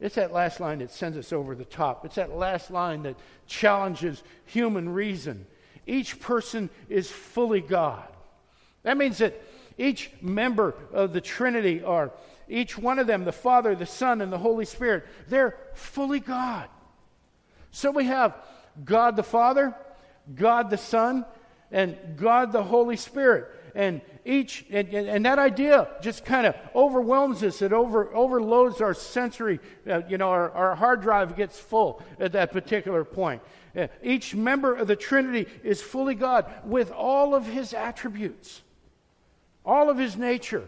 it's that last line that sends us over the top. It's that last line that challenges human reason. each person is fully God. That means that each member of the Trinity are, each one of them, the Father, the Son, and the Holy Spirit, they're fully God. So we have God the Father, God the Son, and God the Holy Spirit. And each, and, and that idea just kind of overwhelms us. It over, overloads our sensory, uh, you know, our, our hard drive gets full at that particular point. Uh, each member of the Trinity is fully God with all of his attributes, all of his nature,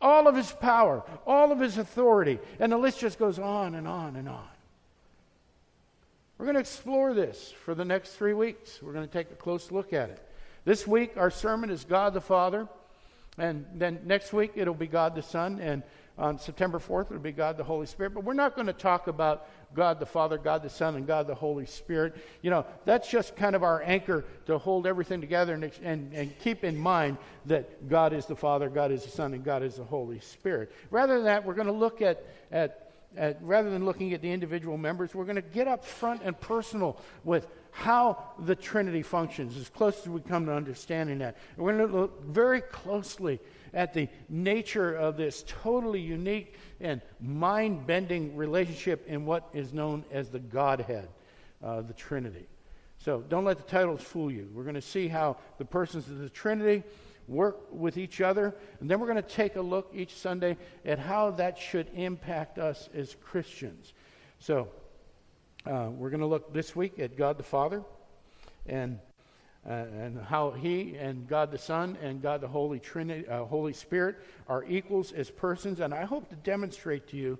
all of his power, all of his authority. And the list just goes on and on and on. We're going to explore this for the next three weeks. We're going to take a close look at it. This week, our sermon is God the Father. And then next week, it'll be God the Son. And on September 4th, it'll be God the Holy Spirit. But we're not going to talk about God the Father, God the Son, and God the Holy Spirit. You know, that's just kind of our anchor to hold everything together and, and, and keep in mind that God is the Father, God is the Son, and God is the Holy Spirit. Rather than that, we're going to look at, at at, rather than looking at the individual members, we're going to get up front and personal with how the Trinity functions, as close as we come to understanding that. And we're going to look very closely at the nature of this totally unique and mind bending relationship in what is known as the Godhead, uh, the Trinity. So don't let the titles fool you. We're going to see how the persons of the Trinity work with each other. And then we're going to take a look each Sunday at how that should impact us as Christians. So uh, we're going to look this week at God the Father and uh, and how He and God the Son and God the Holy Trinity, uh, Holy Spirit are equals as persons. And I hope to demonstrate to you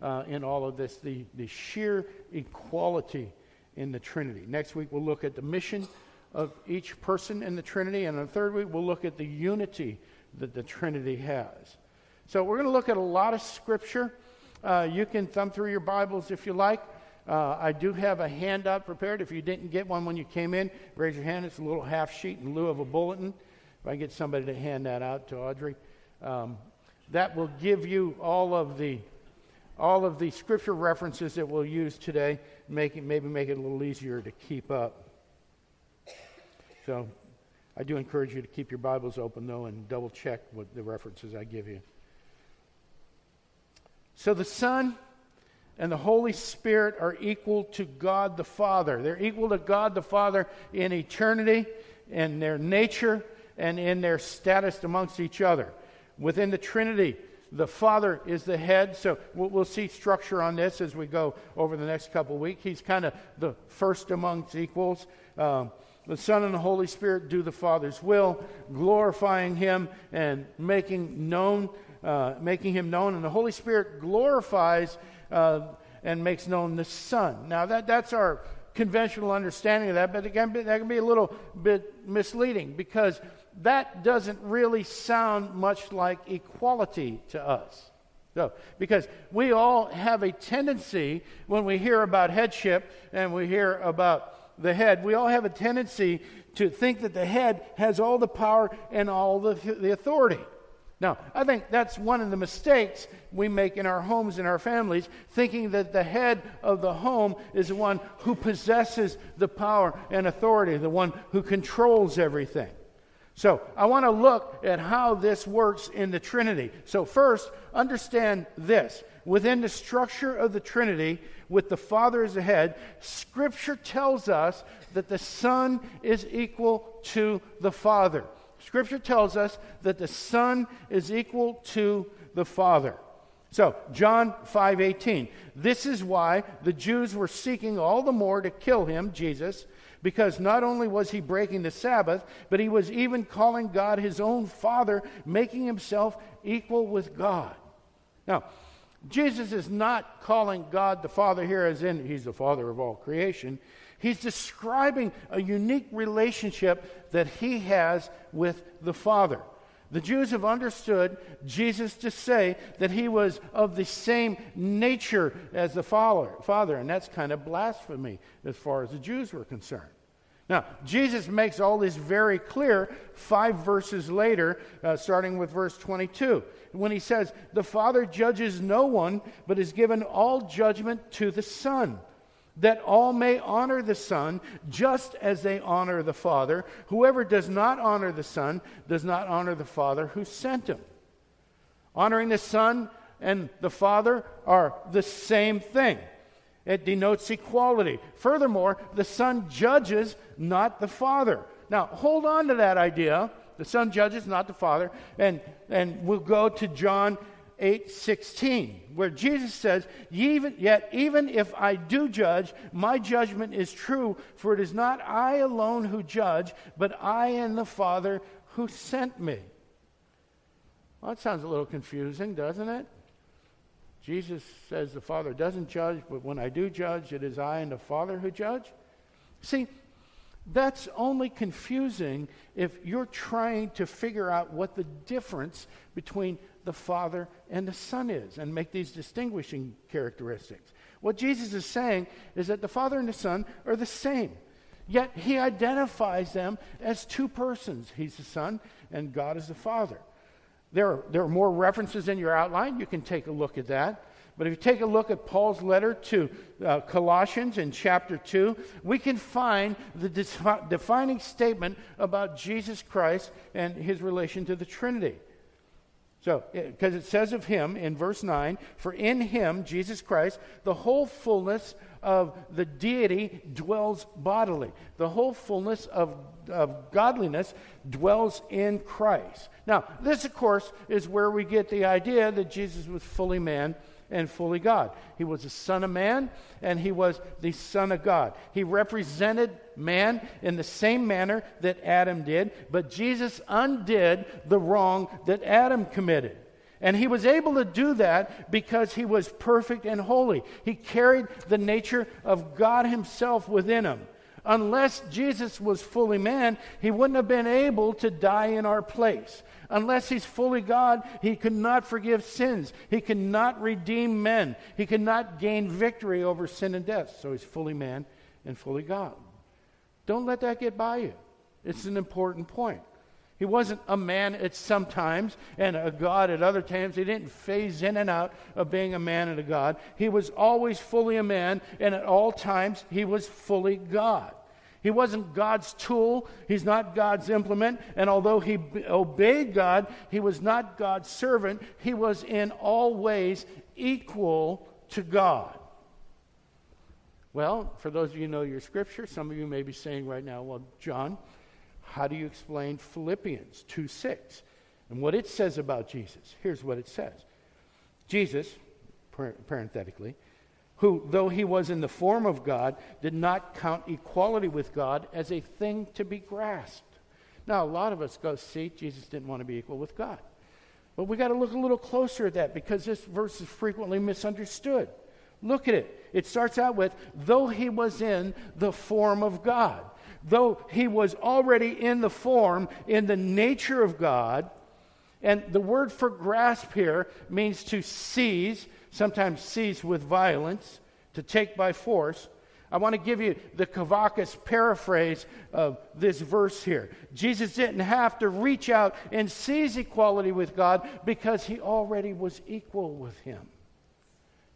uh, in all of this the, the sheer equality in the Trinity. Next week we'll look at the mission of each person in the Trinity. And on the third week, we'll look at the unity that the Trinity has. So we're going to look at a lot of Scripture. Uh, you can thumb through your Bibles if you like. Uh, I do have a handout prepared. If you didn't get one when you came in, raise your hand. It's a little half sheet in lieu of a bulletin. If I get somebody to hand that out to Audrey, um, that will give you all of the all of the scripture references that we'll use today, make it, maybe make it a little easier to keep up. So I do encourage you to keep your Bibles open, though, and double check what the references I give you. So the Son and the Holy Spirit are equal to God the Father. They're equal to God the Father in eternity, in their nature, and in their status amongst each other. Within the Trinity, the Father is the head. So we'll, see structure on this as we go over the next couple of weeks. He's kind of the first amongst equals. Um, the Son and the Holy Spirit do the Father's will, glorifying Him and making known, uh, making Him known. And the Holy Spirit glorifies uh, and makes known the Son. Now that that's our conventional understanding of that, but again, that can be a little bit misleading because that doesn't really sound much like equality to us. So, because we all have a tendency when we hear about headship and we hear about the head, we all have a tendency to think that the head has all the power and all the, the authority. Now, I think that's one of the mistakes we make in our homes and our families, thinking that the head of the home is the one who possesses the power and authority, the one who controls everything. So, I want to look at how this works in the Trinity. So, first, understand this. Within the structure of the Trinity, with the Father as the head, Scripture tells us that the Son is equal to the Father. Scripture tells us that the Son is equal to the Father. So, John 5:18. This is why the Jews were seeking all the more to kill him, Jesus, because not only was he breaking the Sabbath, but he was even calling God his own Father, making himself equal with God. Now, Jesus is not calling God the Father here as in he's the Father of all creation. He's describing a unique relationship that he has with the Father. The Jews have understood Jesus to say that he was of the same nature as the Father, and that's kind of blasphemy as far as the Jews were concerned. Now, Jesus makes all this very clear five verses later, uh, starting with verse 22, when he says, The Father judges no one, but has given all judgment to the Son. that all may honor the Son just as they honor the Father. Whoever does not honor the Son does not honor the Father who sent him. Honoring the Son and the Father are the same thing. It denotes equality. Furthermore, the Son judges, not the Father. Now, hold on to that idea. The Son judges, not the Father. And, and we'll go to John 8 16, where Jesus says, Yet even if I do judge, my judgment is true, for it is not I alone who judge, but I and the Father who sent me. Well, that sounds a little confusing, doesn't it? Jesus says the Father doesn't judge, but when I do judge, it is I and the Father who judge. See, that's only confusing if you're trying to figure out what the difference between the Father and the Son is and make these distinguishing characteristics. What Jesus is saying is that the Father and the Son are the same, yet he identifies them as two persons. He's the Son, and God is the Father. There are, there are more references in your outline. You can take a look at that. But if you take a look at Paul's letter to uh, Colossians in chapter 2, we can find the defining statement about Jesus Christ and his relation to the Trinity. So, eh, because it, it says of him in verse 9, for in him, Jesus Christ, the whole fullness of the deity dwells bodily. The whole fullness of, of godliness dwells in Christ. Now, this, of course, is where we get the idea that Jesus was fully man and fully God. He was the Son of Man and he was the Son of God. He represented man in the same manner that Adam did, but Jesus undid the wrong that Adam committed. And he was able to do that because he was perfect and holy. He carried the nature of God himself within him. Unless Jesus was fully man, he wouldn't have been able to die in our place. Unless he's fully God, he cannot forgive sins. He cannot redeem men. He cannot gain victory over sin and death. So he's fully man and fully God. Don't let that get by you. It's an important point. He wasn't a man at some times and a God at other times. He didn't phase in and out of being a man and a God. He was always fully a man, and at all times, he was fully God. He wasn't God's tool, he's not God's implement, and although he obeyed God, he was not God's servant. He was in all ways equal to God. Well, for those of you who know your scripture, some of you may be saying right now, well, John, how do you explain Philippians 2 6? And what it says about Jesus. Here's what it says Jesus, parenthetically, who, though he was in the form of God, did not count equality with God as a thing to be grasped. Now, a lot of us go, see, Jesus didn't want to be equal with God. But we got to look a little closer at that because this verse is frequently misunderstood. Look at it. It starts out with, though he was in the form of God though he was already in the form, in the nature of God. And the word for grasp here means to seize, sometimes seize with violence, to take by force. I want to give you the Kavakis paraphrase of this verse here. Jesus didn't have to reach out and seize equality with God because he already was equal with him.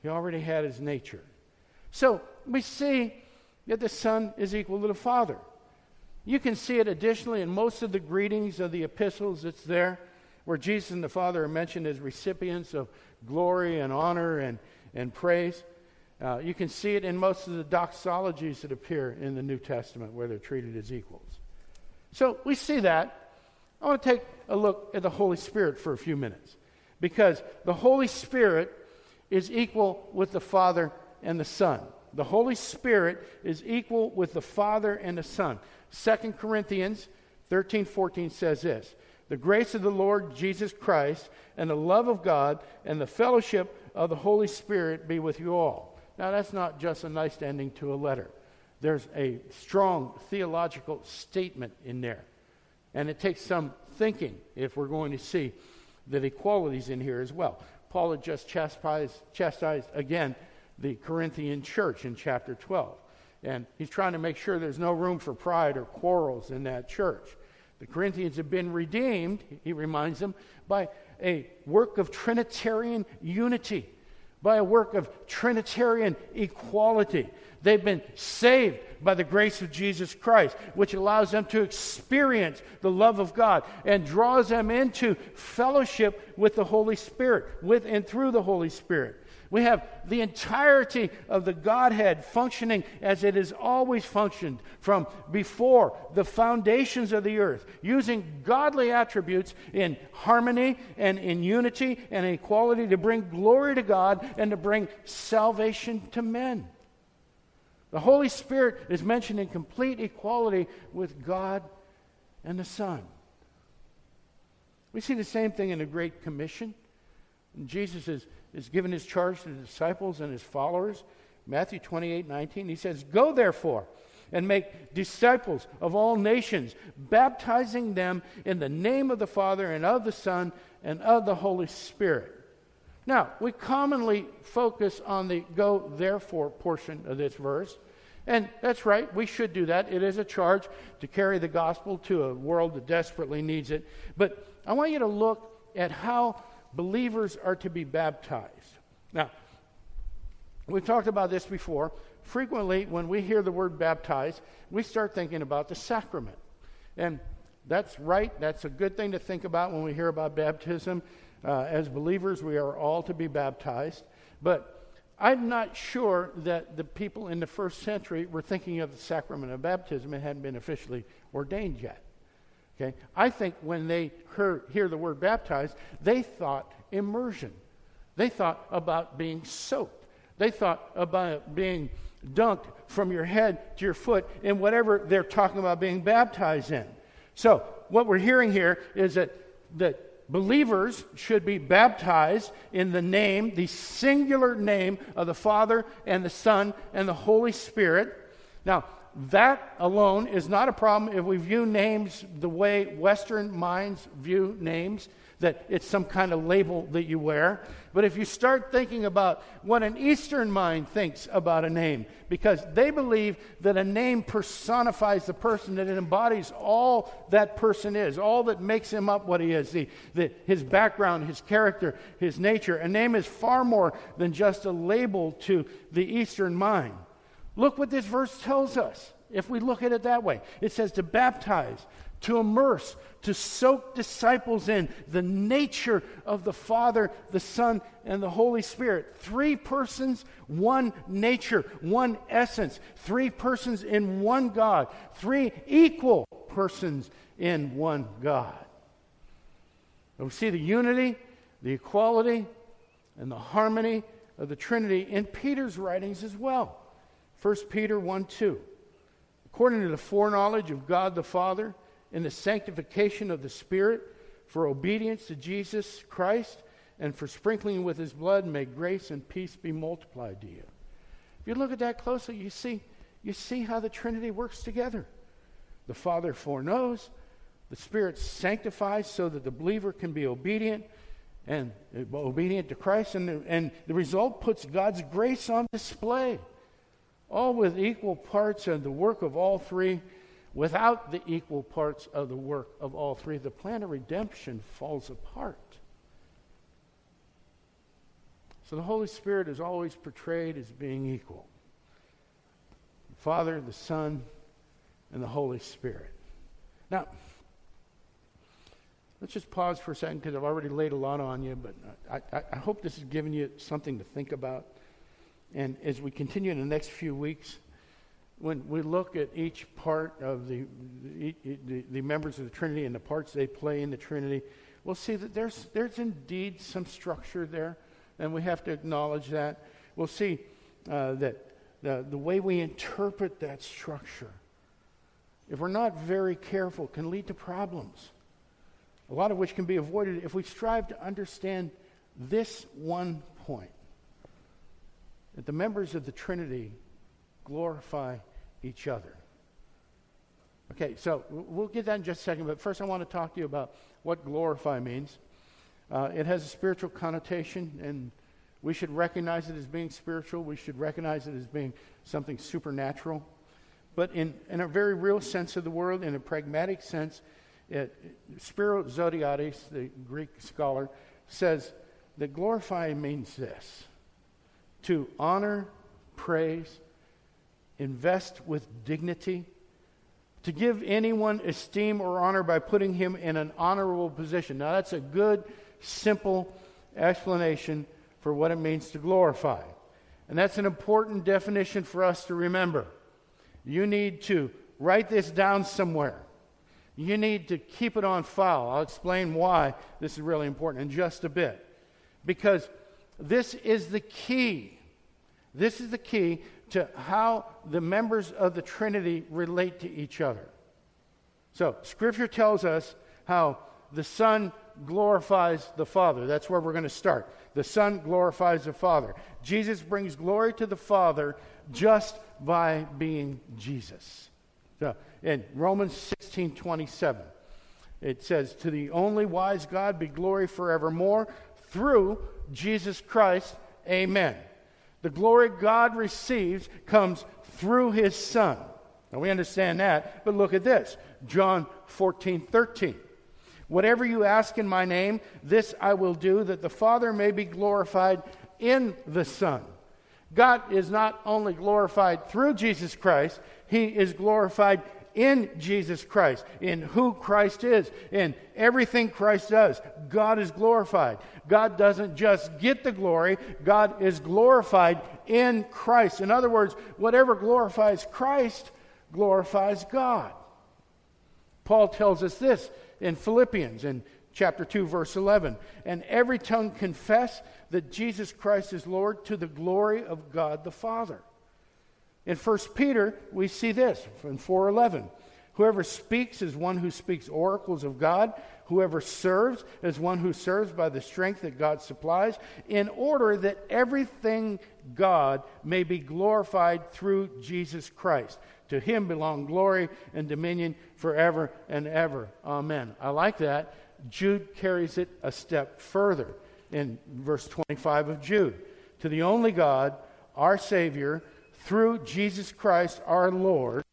He already had his nature. So we see that the Son is equal to the Father. You can see it additionally in most of the greetings of the epistles. It's there where Jesus and the Father are mentioned as recipients of glory and honor and, and praise. Uh, you can see it in most of the doxologies that appear in the New Testament where they're treated as equals. So we see that. I want to take a look at the Holy Spirit for a few minutes because the Holy Spirit is equal with the Father and the Son. The Holy Spirit is equal with the Father and the Son. 2 Corinthians 13 14 says this The grace of the Lord Jesus Christ and the love of God and the fellowship of the Holy Spirit be with you all. Now, that's not just a nice ending to a letter, there's a strong theological statement in there. And it takes some thinking if we're going to see that equality's in here as well. Paul had just chastised, chastised again the Corinthian church in chapter 12. And he's trying to make sure there's no room for pride or quarrels in that church. The Corinthians have been redeemed, he reminds them, by a work of Trinitarian unity, by a work of Trinitarian equality. They've been saved by the grace of Jesus Christ, which allows them to experience the love of God and draws them into fellowship with the Holy Spirit, with and through the Holy Spirit. We have the entirety of the Godhead functioning as it has always functioned from before the foundations of the earth, using godly attributes in harmony and in unity and equality to bring glory to God and to bring salvation to men. The Holy Spirit is mentioned in complete equality with God and the Son. We see the same thing in the Great Commission. Jesus is is given his charge to the disciples and his followers. Matthew 28 19, he says, Go therefore and make disciples of all nations, baptizing them in the name of the Father and of the Son and of the Holy Spirit. Now, we commonly focus on the go therefore portion of this verse. And that's right, we should do that. It is a charge to carry the gospel to a world that desperately needs it. But I want you to look at how believers are to be baptized. Now, we've talked about this before. Frequently, when we hear the word baptized, we start thinking about the sacrament. And that's right. That's a good thing to think about when we hear about baptism. Uh, as believers, we are all to be baptized. But I'm not sure that the people in the first century were thinking of the sacrament of baptism. It hadn't been officially ordained yet. Okay? I think when they hear the word baptized, they thought immersion. They thought about being soaked. They thought about being dunked from your head to your foot in whatever they're talking about being baptized in. So, what we're hearing here is that, that believers should be baptized in the name, the singular name of the Father and the Son and the Holy Spirit. Now, that alone is not a problem if we view names the way Western minds view names, that it's some kind of label that you wear. But if you start thinking about what an Eastern mind thinks about a name, because they believe that a name personifies the person, that it embodies all that person is, all that makes him up what he is, the, the, his background, his character, his nature. A name is far more than just a label to the Eastern mind. Look what this verse tells us if we look at it that way. It says to baptize, to immerse, to soak disciples in the nature of the Father, the Son, and the Holy Spirit. Three persons, one nature, one essence. Three persons in one God. Three equal persons in one God. And we see the unity, the equality, and the harmony of the Trinity in Peter's writings as well. 1 Peter 1 2. According to the foreknowledge of God the Father and the sanctification of the Spirit, for obedience to Jesus Christ and for sprinkling with his blood, may grace and peace be multiplied to you. If you look at that closely, you see, you see how the Trinity works together. The Father foreknows, the Spirit sanctifies so that the believer can be obedient and uh, obedient to Christ, and the, and the result puts God's grace on display all with equal parts and the work of all three. Without the equal parts of the work of all three, the plan of redemption falls apart. So the Holy Spirit is always portrayed as being equal the Father, the Son, and the Holy Spirit. Now, let's just pause for a second because I've already laid a lot on you, but I, I, I hope this has given you something to think about. And as we continue in the next few weeks, when we look at each part of the, the, the, members of the Trinity and the parts they play in the Trinity, we'll see that there's, there's indeed some structure there, and we have to acknowledge that. We'll see uh, that the, the way we interpret that structure, if we're not very careful, can lead to problems, a lot of which can be avoided if we strive to understand this one point that the members of the Trinity glorify each other. Okay, so we'll get that in just a second, but first I want to talk to you about what glorify means. Uh, it has a spiritual connotation, and we should recognize it as being spiritual. We should recognize it as being something supernatural. But in, in a very real sense of the word, in a pragmatic sense, it, Spiro the Greek scholar, says that glorify means this to honor, praise, invest with dignity, to give anyone esteem or honor by putting him in an honorable position. Now, that's a good, simple explanation for what it means to glorify. And that's an important definition for us to remember. You need to write this down somewhere. You need to keep it on file. I'll explain why this is really important in just a bit. Because this is the key. This is the key to how the members of the Trinity relate to each other. So, Scripture tells us how the Son glorifies the Father. That's where we're going to start. The Son glorifies the Father. Jesus brings glory to the Father just by being Jesus. So, in Romans 16 27, it says, To the only wise God be glory forevermore through Jesus Christ. Amen. The glory God receives comes through his Son. Now we understand that, but look at this John 14 13. Whatever you ask in my name, this I will do, that the Father may be glorified in the Son. God is not only glorified through Jesus Christ, he is glorified in Jesus Christ, in who Christ is, in everything Christ does. God is glorified. God doesn't just get the glory, God is glorified in Christ. In other words, whatever glorifies Christ glorifies God. Paul tells us this in Philippians in chapter 2 verse 11, and every tongue confess that Jesus Christ is Lord to the glory of God the Father. In 1 Peter, we see this in 4:11. Whoever speaks is one who speaks oracles of God. Whoever serves is one who serves by the strength that God supplies, in order that everything God may be glorified through Jesus Christ. To him belong glory and dominion forever and ever. Amen. I like that. Jude carries it a step further in verse 25 of Jude. To the only God, our Savior, through Jesus Christ our Lord,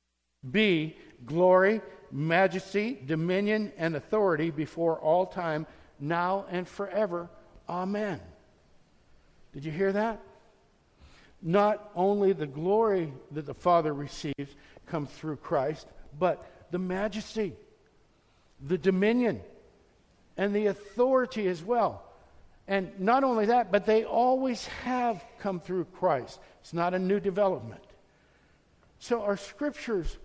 be glory, majesty, dominion, and authority before all time, now and forever. Amen. Did you hear that? Not only the glory that the Father receives comes through Christ, but the majesty, the dominion, and the authority as well. And not only that, but they always have come through Christ. It's not a new development. So our scriptures,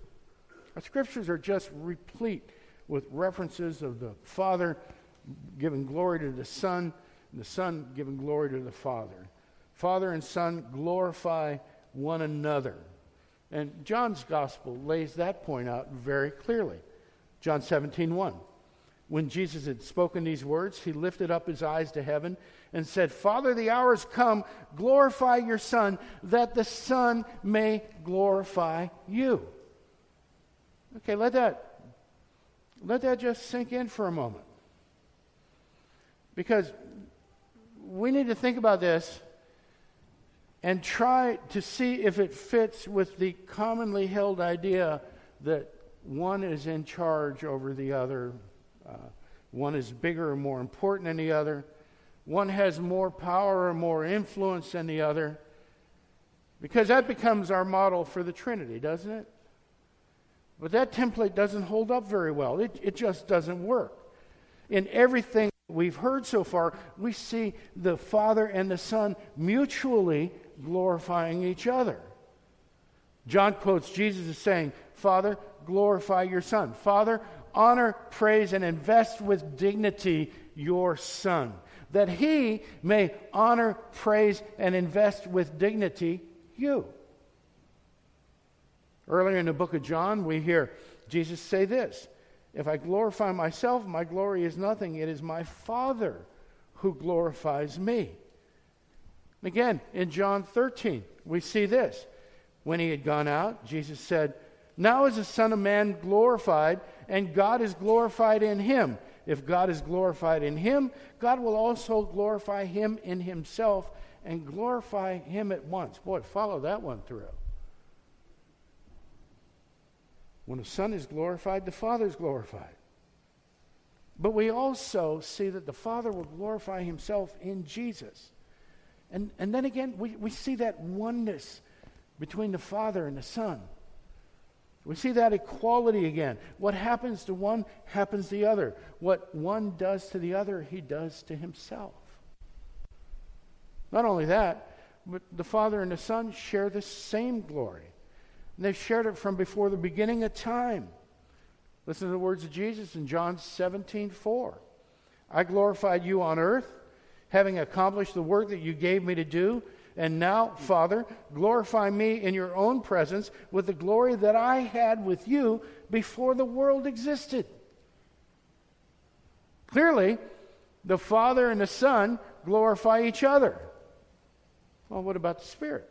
our scriptures are just replete with references of the Father giving glory to the Son, and the Son giving glory to the Father. Father and Son glorify one another. And John's gospel lays that point out very clearly. John 17, 1. When Jesus had spoken these words, he lifted up his eyes to heaven and said, Father, the hour has come. Glorify your Son, that the Son may glorify you. Okay, let that, let that just sink in for a moment. Because we need to think about this and try to see if it fits with the commonly held idea that one is in charge over the other, uh, one is bigger or more important than the other. One has more power or more influence than the other. Because that becomes our model for the Trinity, doesn't it? But that template doesn't hold up very well. It, it just doesn't work. In everything we've heard so far, we see the Father and the Son mutually glorifying each other. John quotes Jesus as saying, Father, glorify your Son. Father, honor, praise, and invest with dignity your Son that he may honor, praise, and invest with dignity you. Earlier in the book of John, we hear Jesus say this If I glorify myself, my glory is nothing. It is my Father who glorifies me. Again, in John 13, we see this. When he had gone out, Jesus said, Now is the Son of Man glorified, and God is glorified in him if God is glorified in him, God will also glorify him in himself and glorify him at once. Boy, follow that one through. When the Son is glorified, the Father is glorified. But we also see that the Father will glorify himself in Jesus. And, and then again, we, we see that oneness between the Father and the Son. We see that equality again. What happens to one happens to the other. What one does to the other, he does to himself. Not only that, but the Father and the Son share the same glory. And they've shared it from before the beginning of time. Listen to the words of Jesus in John 17 4. I glorified you on earth, having accomplished the work that you gave me to do. And now, Father, glorify me in your own presence with the glory that I had with you before the world existed. Clearly, the Father and the Son glorify each other. Well, what about the Spirit?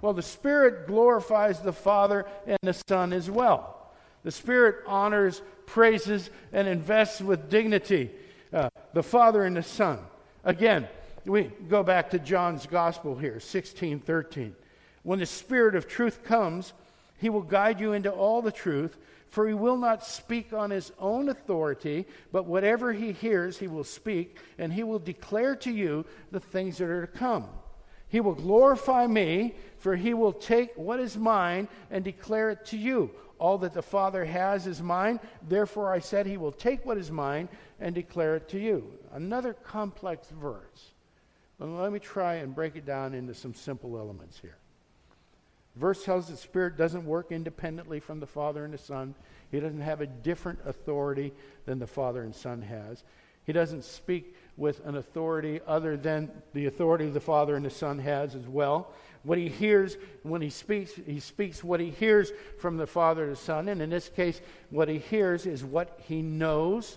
Well, the Spirit glorifies the Father and the Son as well. The Spirit honors, praises, and invests with dignity uh, the Father and the Son. Again, we go back to John's Gospel here, 16 13. When the Spirit of truth comes, he will guide you into all the truth, for he will not speak on his own authority, but whatever he hears, he will speak, and he will declare to you the things that are to come. He will glorify me, for he will take what is mine and declare it to you. All that the Father has is mine. Therefore, I said, He will take what is mine and declare it to you. Another complex verse. But let me try and break it down into some simple elements here. Verse tells the Spirit doesn't work independently from the Father and the Son. He doesn't have a different authority than the Father and Son has. He doesn't speak with an authority other than the authority the Father and the Son has as well. What he hears when he speaks, he speaks what he hears from the Father and the Son. And in this case, what he hears is what he knows,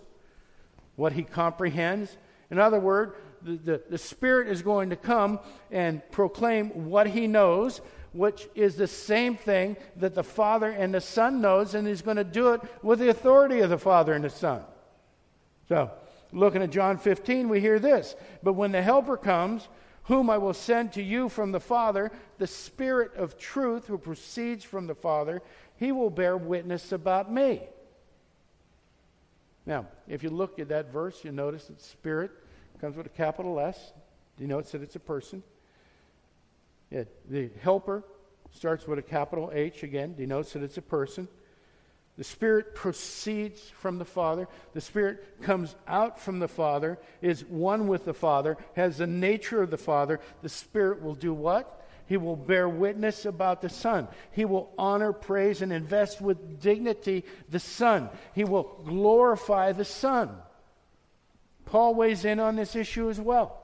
what he comprehends. In other words, the, the, Spirit is going to come and proclaim what he knows, which is the same thing that the Father and the Son knows, and he's going to do it with the authority of the Father and the Son. So, Looking at John 15, we hear this But when the Helper comes, whom I will send to you from the Father, the Spirit of truth who proceeds from the Father, he will bear witness about me. Now, if you look at that verse, you notice that Spirit comes with a capital S, denotes that it's a person. It, the Helper starts with a capital H, again, denotes that it's a person. The Spirit proceeds from the Father. The Spirit comes out from the Father, is one with the Father, has the nature of the Father. The Spirit will do what? He will bear witness about the Son. He will honor, praise, and invest with dignity the Son. He will glorify the Son. Paul weighs in on this issue as well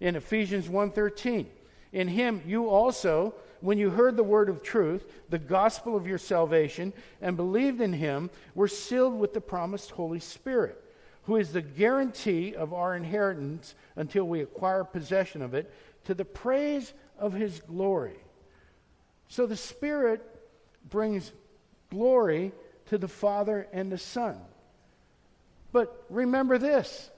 in Ephesians 1:13. In him you also when you heard the word of truth, the gospel of your salvation, and believed in him, were sealed with the promised Holy Spirit, who is the guarantee of our inheritance until we acquire possession of it, to the praise of his glory. So the Spirit brings glory to the Father and the Son. But remember this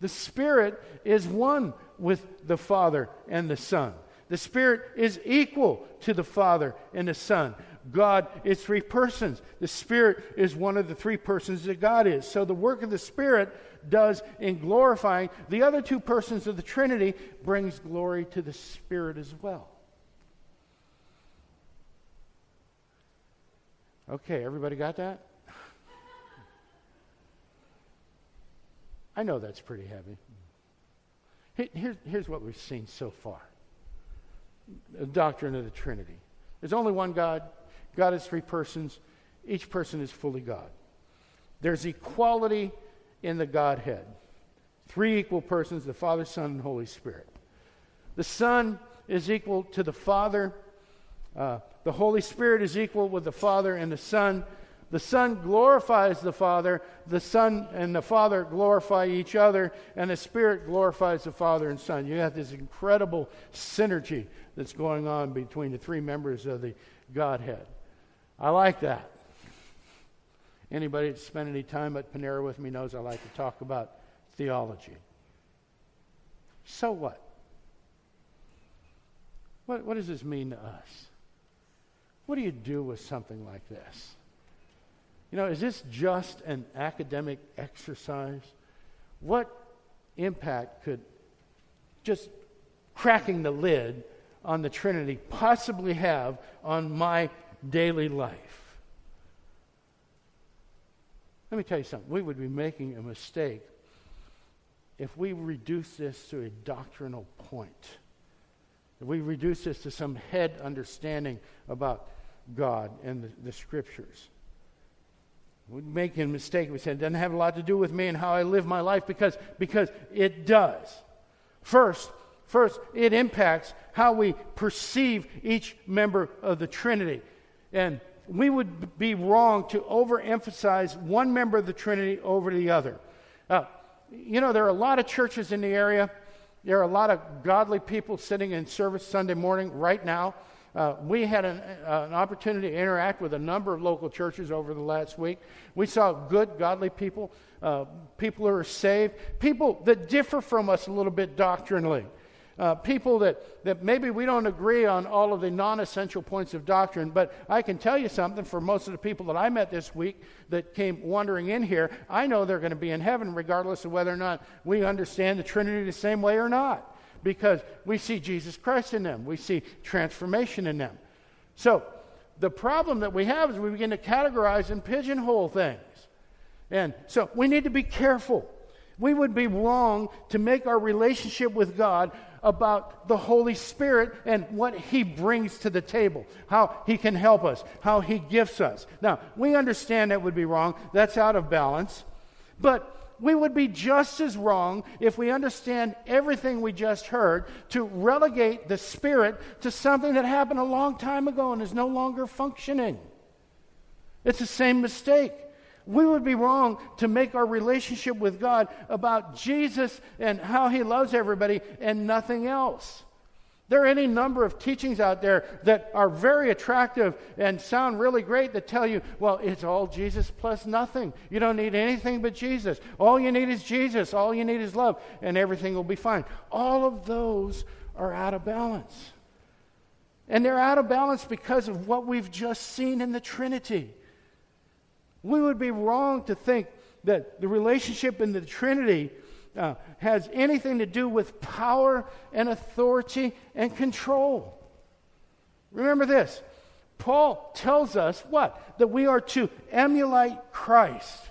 the Spirit is one with the Father and the Son. The Spirit is equal to the Father and the Son. God is three persons. The Spirit is one of the three persons that God is. So the work of the Spirit does in glorifying the other two persons of the Trinity brings glory to the Spirit as well. Okay, everybody got that? I know that's pretty heavy. Here's, here's what we've seen so far the doctrine of the Trinity. There's only one God. God is three persons. Each person is fully God. There's equality in the Godhead. Three equal persons the Father, Son, and Holy Spirit. The Son is equal to the Father. Uh, the Holy Spirit is equal with the Father and the Son. The Son glorifies the Father, the Son and the Father glorify each other, and the Spirit glorifies the Father and Son. You have this incredible synergy that's going on between the three members of the Godhead. I like that. Anybody that's spent any time at Panera with me knows I like to talk about theology. So what? What, what does this mean to us? What do you do with something like this? You know, is this just an academic exercise? What impact could just cracking the lid on the Trinity possibly have on my daily life? Let me tell you something. We would be making a mistake if we reduce this to a doctrinal point. If we reduce this to some head understanding about God and the, the scriptures. We're making a mistake. We said it doesn't have a lot to do with me and how I live my life because, because it does. First, first, it impacts how we perceive each member of the Trinity. And we would be wrong to overemphasize one member of the Trinity over the other. Uh, you know, there are a lot of churches in the area. There are a lot of godly people sitting in service Sunday morning right now. Uh, we had an, uh, an, opportunity to interact with a number of local churches over the last week. We saw good, godly people, uh, people who are saved, people that differ from us a little bit doctrinally. Uh, people that, that maybe we don't agree on all of the non essential points of doctrine, but I can tell you something for most of the people that I met this week that came wandering in here, I know they're going to be in heaven regardless of whether or not we understand the Trinity the same way or not, because we see Jesus Christ in them, we see transformation in them. So, the problem that we have is we begin to categorize and pigeonhole things. And so we need to be careful. We would be wrong to make our relationship with God about the Holy Spirit and what He brings to the table, how He can help us, how He gifts us. Now, we understand that would be wrong. That's out of balance. But we would be just as wrong if we understand everything we just heard to relegate the Spirit to something that happened a long time ago and is no longer functioning. It's the same mistake. We would be wrong to make our relationship with God about Jesus and how He loves everybody and nothing else. There are any number of teachings out there that are very attractive and sound really great that tell you, well, it's all Jesus plus nothing. You don't need anything but Jesus. All you need is Jesus. All you need is love, and everything will be fine. All of those are out of balance. And they're out of balance because of what we've just seen in the Trinity. We would be wrong to think that the relationship in the Trinity uh, has anything to do with power and authority and control. Remember this Paul tells us what? That we are to emulate Christ.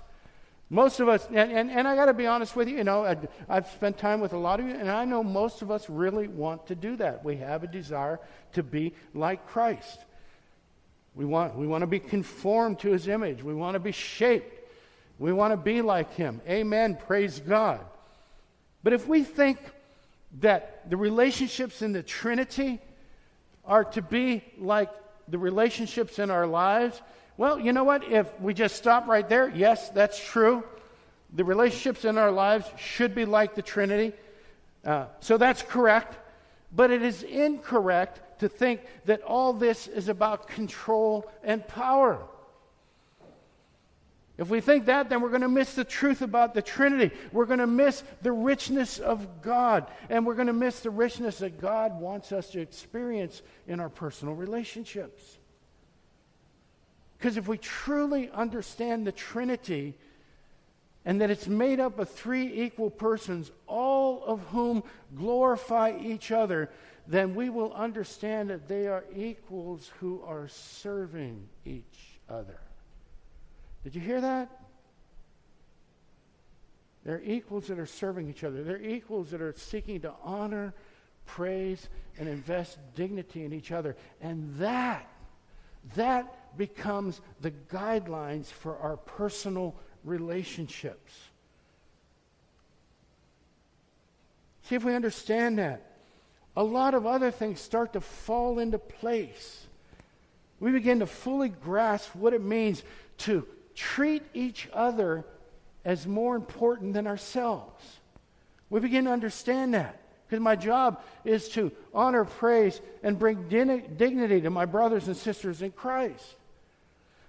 Most of us, and, and, and I got to be honest with you, you know, I, I've spent time with a lot of you, and I know most of us really want to do that. We have a desire to be like Christ. We want, we want to be conformed to his image. We want to be shaped. We want to be like him. Amen. Praise God. But if we think that the relationships in the Trinity are to be like the relationships in our lives, well, you know what? If we just stop right there, yes, that's true. The relationships in our lives should be like the Trinity. Uh, so that's correct. But it is incorrect to think that all this is about control and power. If we think that, then we're going to miss the truth about the Trinity. We're going to miss the richness of God. And we're going to miss the richness that God wants us to experience in our personal relationships. Because if we truly understand the Trinity and that it's made up of three equal persons, all of whom glorify each other, then we will understand that they are equals who are serving each other. Did you hear that? They're equals that are serving each other. They're equals that are seeking to honor, praise, and invest dignity in each other. And that, that becomes the guidelines for our personal relationships. See if we understand that a lot of other things start to fall into place. We begin to fully grasp what it means to treat each other as more important than ourselves. We begin to understand that because my job is to honor, praise, and bring dignity to my brothers and sisters in Christ.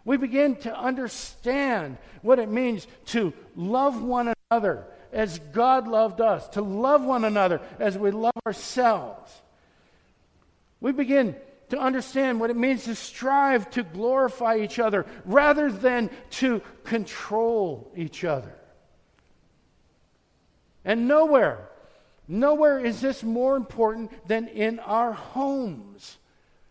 We begin to understand what it means to love one another as God loved us, to love one another as we love ourselves. We begin to understand what it means to strive to glorify each other rather than to control each other. And nowhere, Nowhere is this more important than in our homes,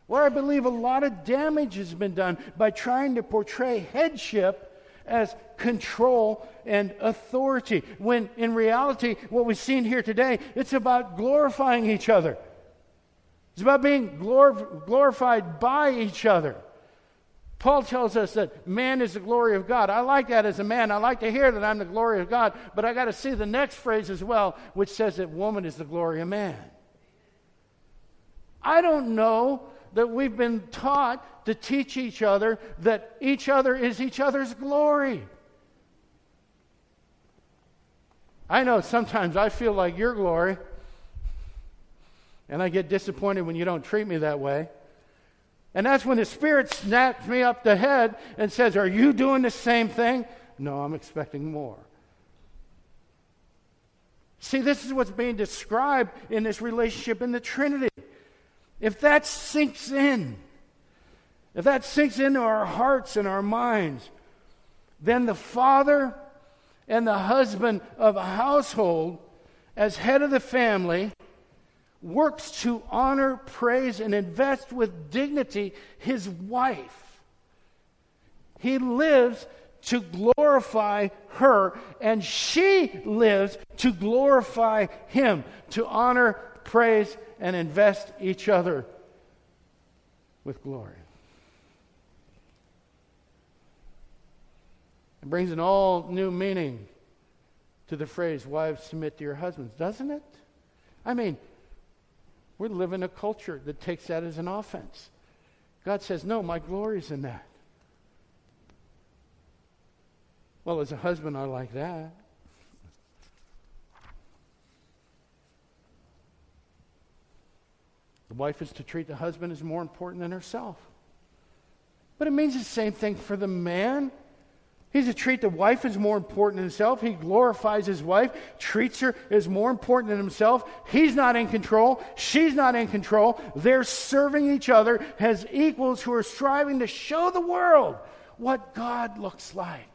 where I believe a lot of damage has been done by trying to portray headship as control and authority. When in reality, what we've seen here today, it's about glorifying each other. It's about being glor- glorified by each other. Paul tells us that man is the glory of God. I like that as a man. I like to hear that I'm the glory of God, but I got to see the next phrase as well, which says that woman is the glory of man. I don't know that we've been taught to teach each other that each other is each other's glory. I know sometimes I feel like your glory, and I get disappointed when you don't treat me that way. And that's when the Spirit snaps me up the head and says, Are you doing the same thing? No, I'm expecting more. See, this is what's being described in this relationship in the Trinity. If that sinks in, if that sinks into our hearts and our minds, then the father and the husband of a household, as head of the family, works to honor, praise, and invest with dignity his wife. He lives to glorify her, and she lives to glorify him, to honor, praise, and invest each other with glory. It brings an all new meaning to the phrase, wives submit to your husbands, doesn't it? I mean, we live in a culture that takes that as an offense. God says, no, my glory's in that. Well, as a husband, I like that. The wife is to treat the husband as more important than herself. But it means the same thing for the man. He's to treat the wife as more important than himself. He glorifies his wife, treats her as more important than himself. He's not in control. She's not in control. They're serving each other as equals who are striving to show the world what God looks like.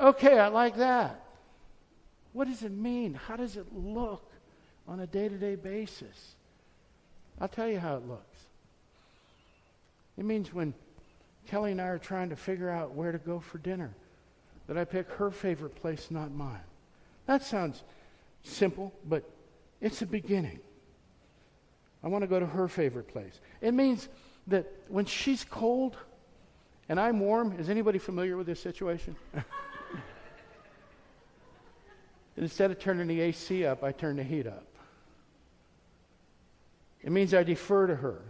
Okay, I like that. What does it mean? How does it look on a day to day basis? I'll tell you how it looks. It means when Kelly and I are trying to figure out where to go for dinner, that I pick her favorite place, not mine. That sounds simple, but it's a beginning. I want to go to her favorite place. It means that when she's cold and I'm warm, is anybody familiar with this situation? <laughs> Instead of turning the AC up, I turn the heat up. It means I defer to her.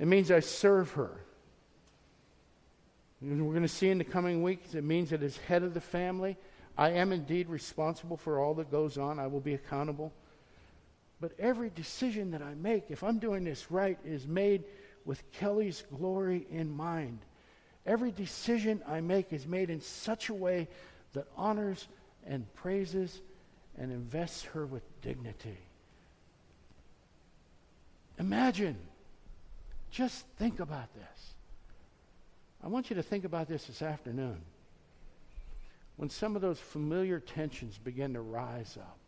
It means I serve her. And we're going to see in the coming weeks, it means that as head of the family, I am indeed responsible for all that goes on. I will be accountable. But every decision that I make, if I'm doing this right, is made with Kelly's glory in mind. Every decision I make is made in such a way that honors and praises and invests her with dignity. Imagine, just think about this. I want you to think about this this afternoon. When some of those familiar tensions begin to rise up,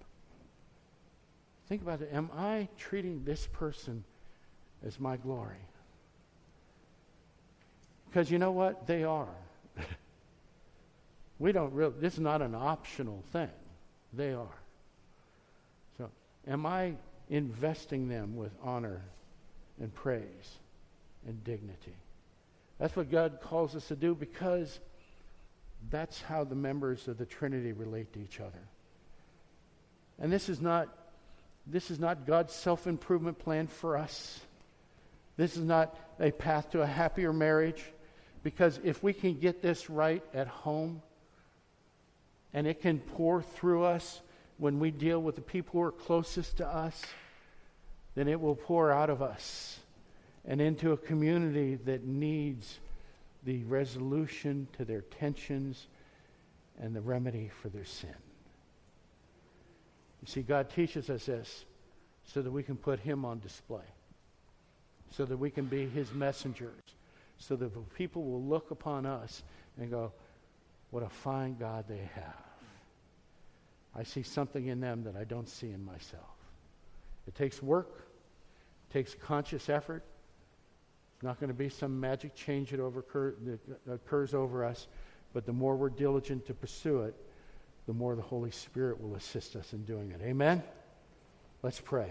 think about it. Am I treating this person as my glory? Because you know what? They are. <laughs> We don't really, this is not an optional thing. They are. So, am I investing them with honor and praise and dignity? That's what God calls us to do because that's how the members of the Trinity relate to each other. And this is not this is not God's self-improvement plan for us. This is not a path to a happier marriage because if we can get this right at home, and it can pour through us when we deal with the people who are closest to us, then it will pour out of us and into a community that needs the resolution to their tensions and the remedy for their sin. You see, God teaches us this so that we can put Him on display, so that we can be His messengers, so that the people will look upon us and go, what a fine God they have. I see something in them that I don't see in myself. It takes work, it takes conscious effort. Not going to be some magic change that, overcur- that occurs over us, but the more we're diligent to pursue it, the more the Holy Spirit will assist us in doing it. Amen? Let's pray.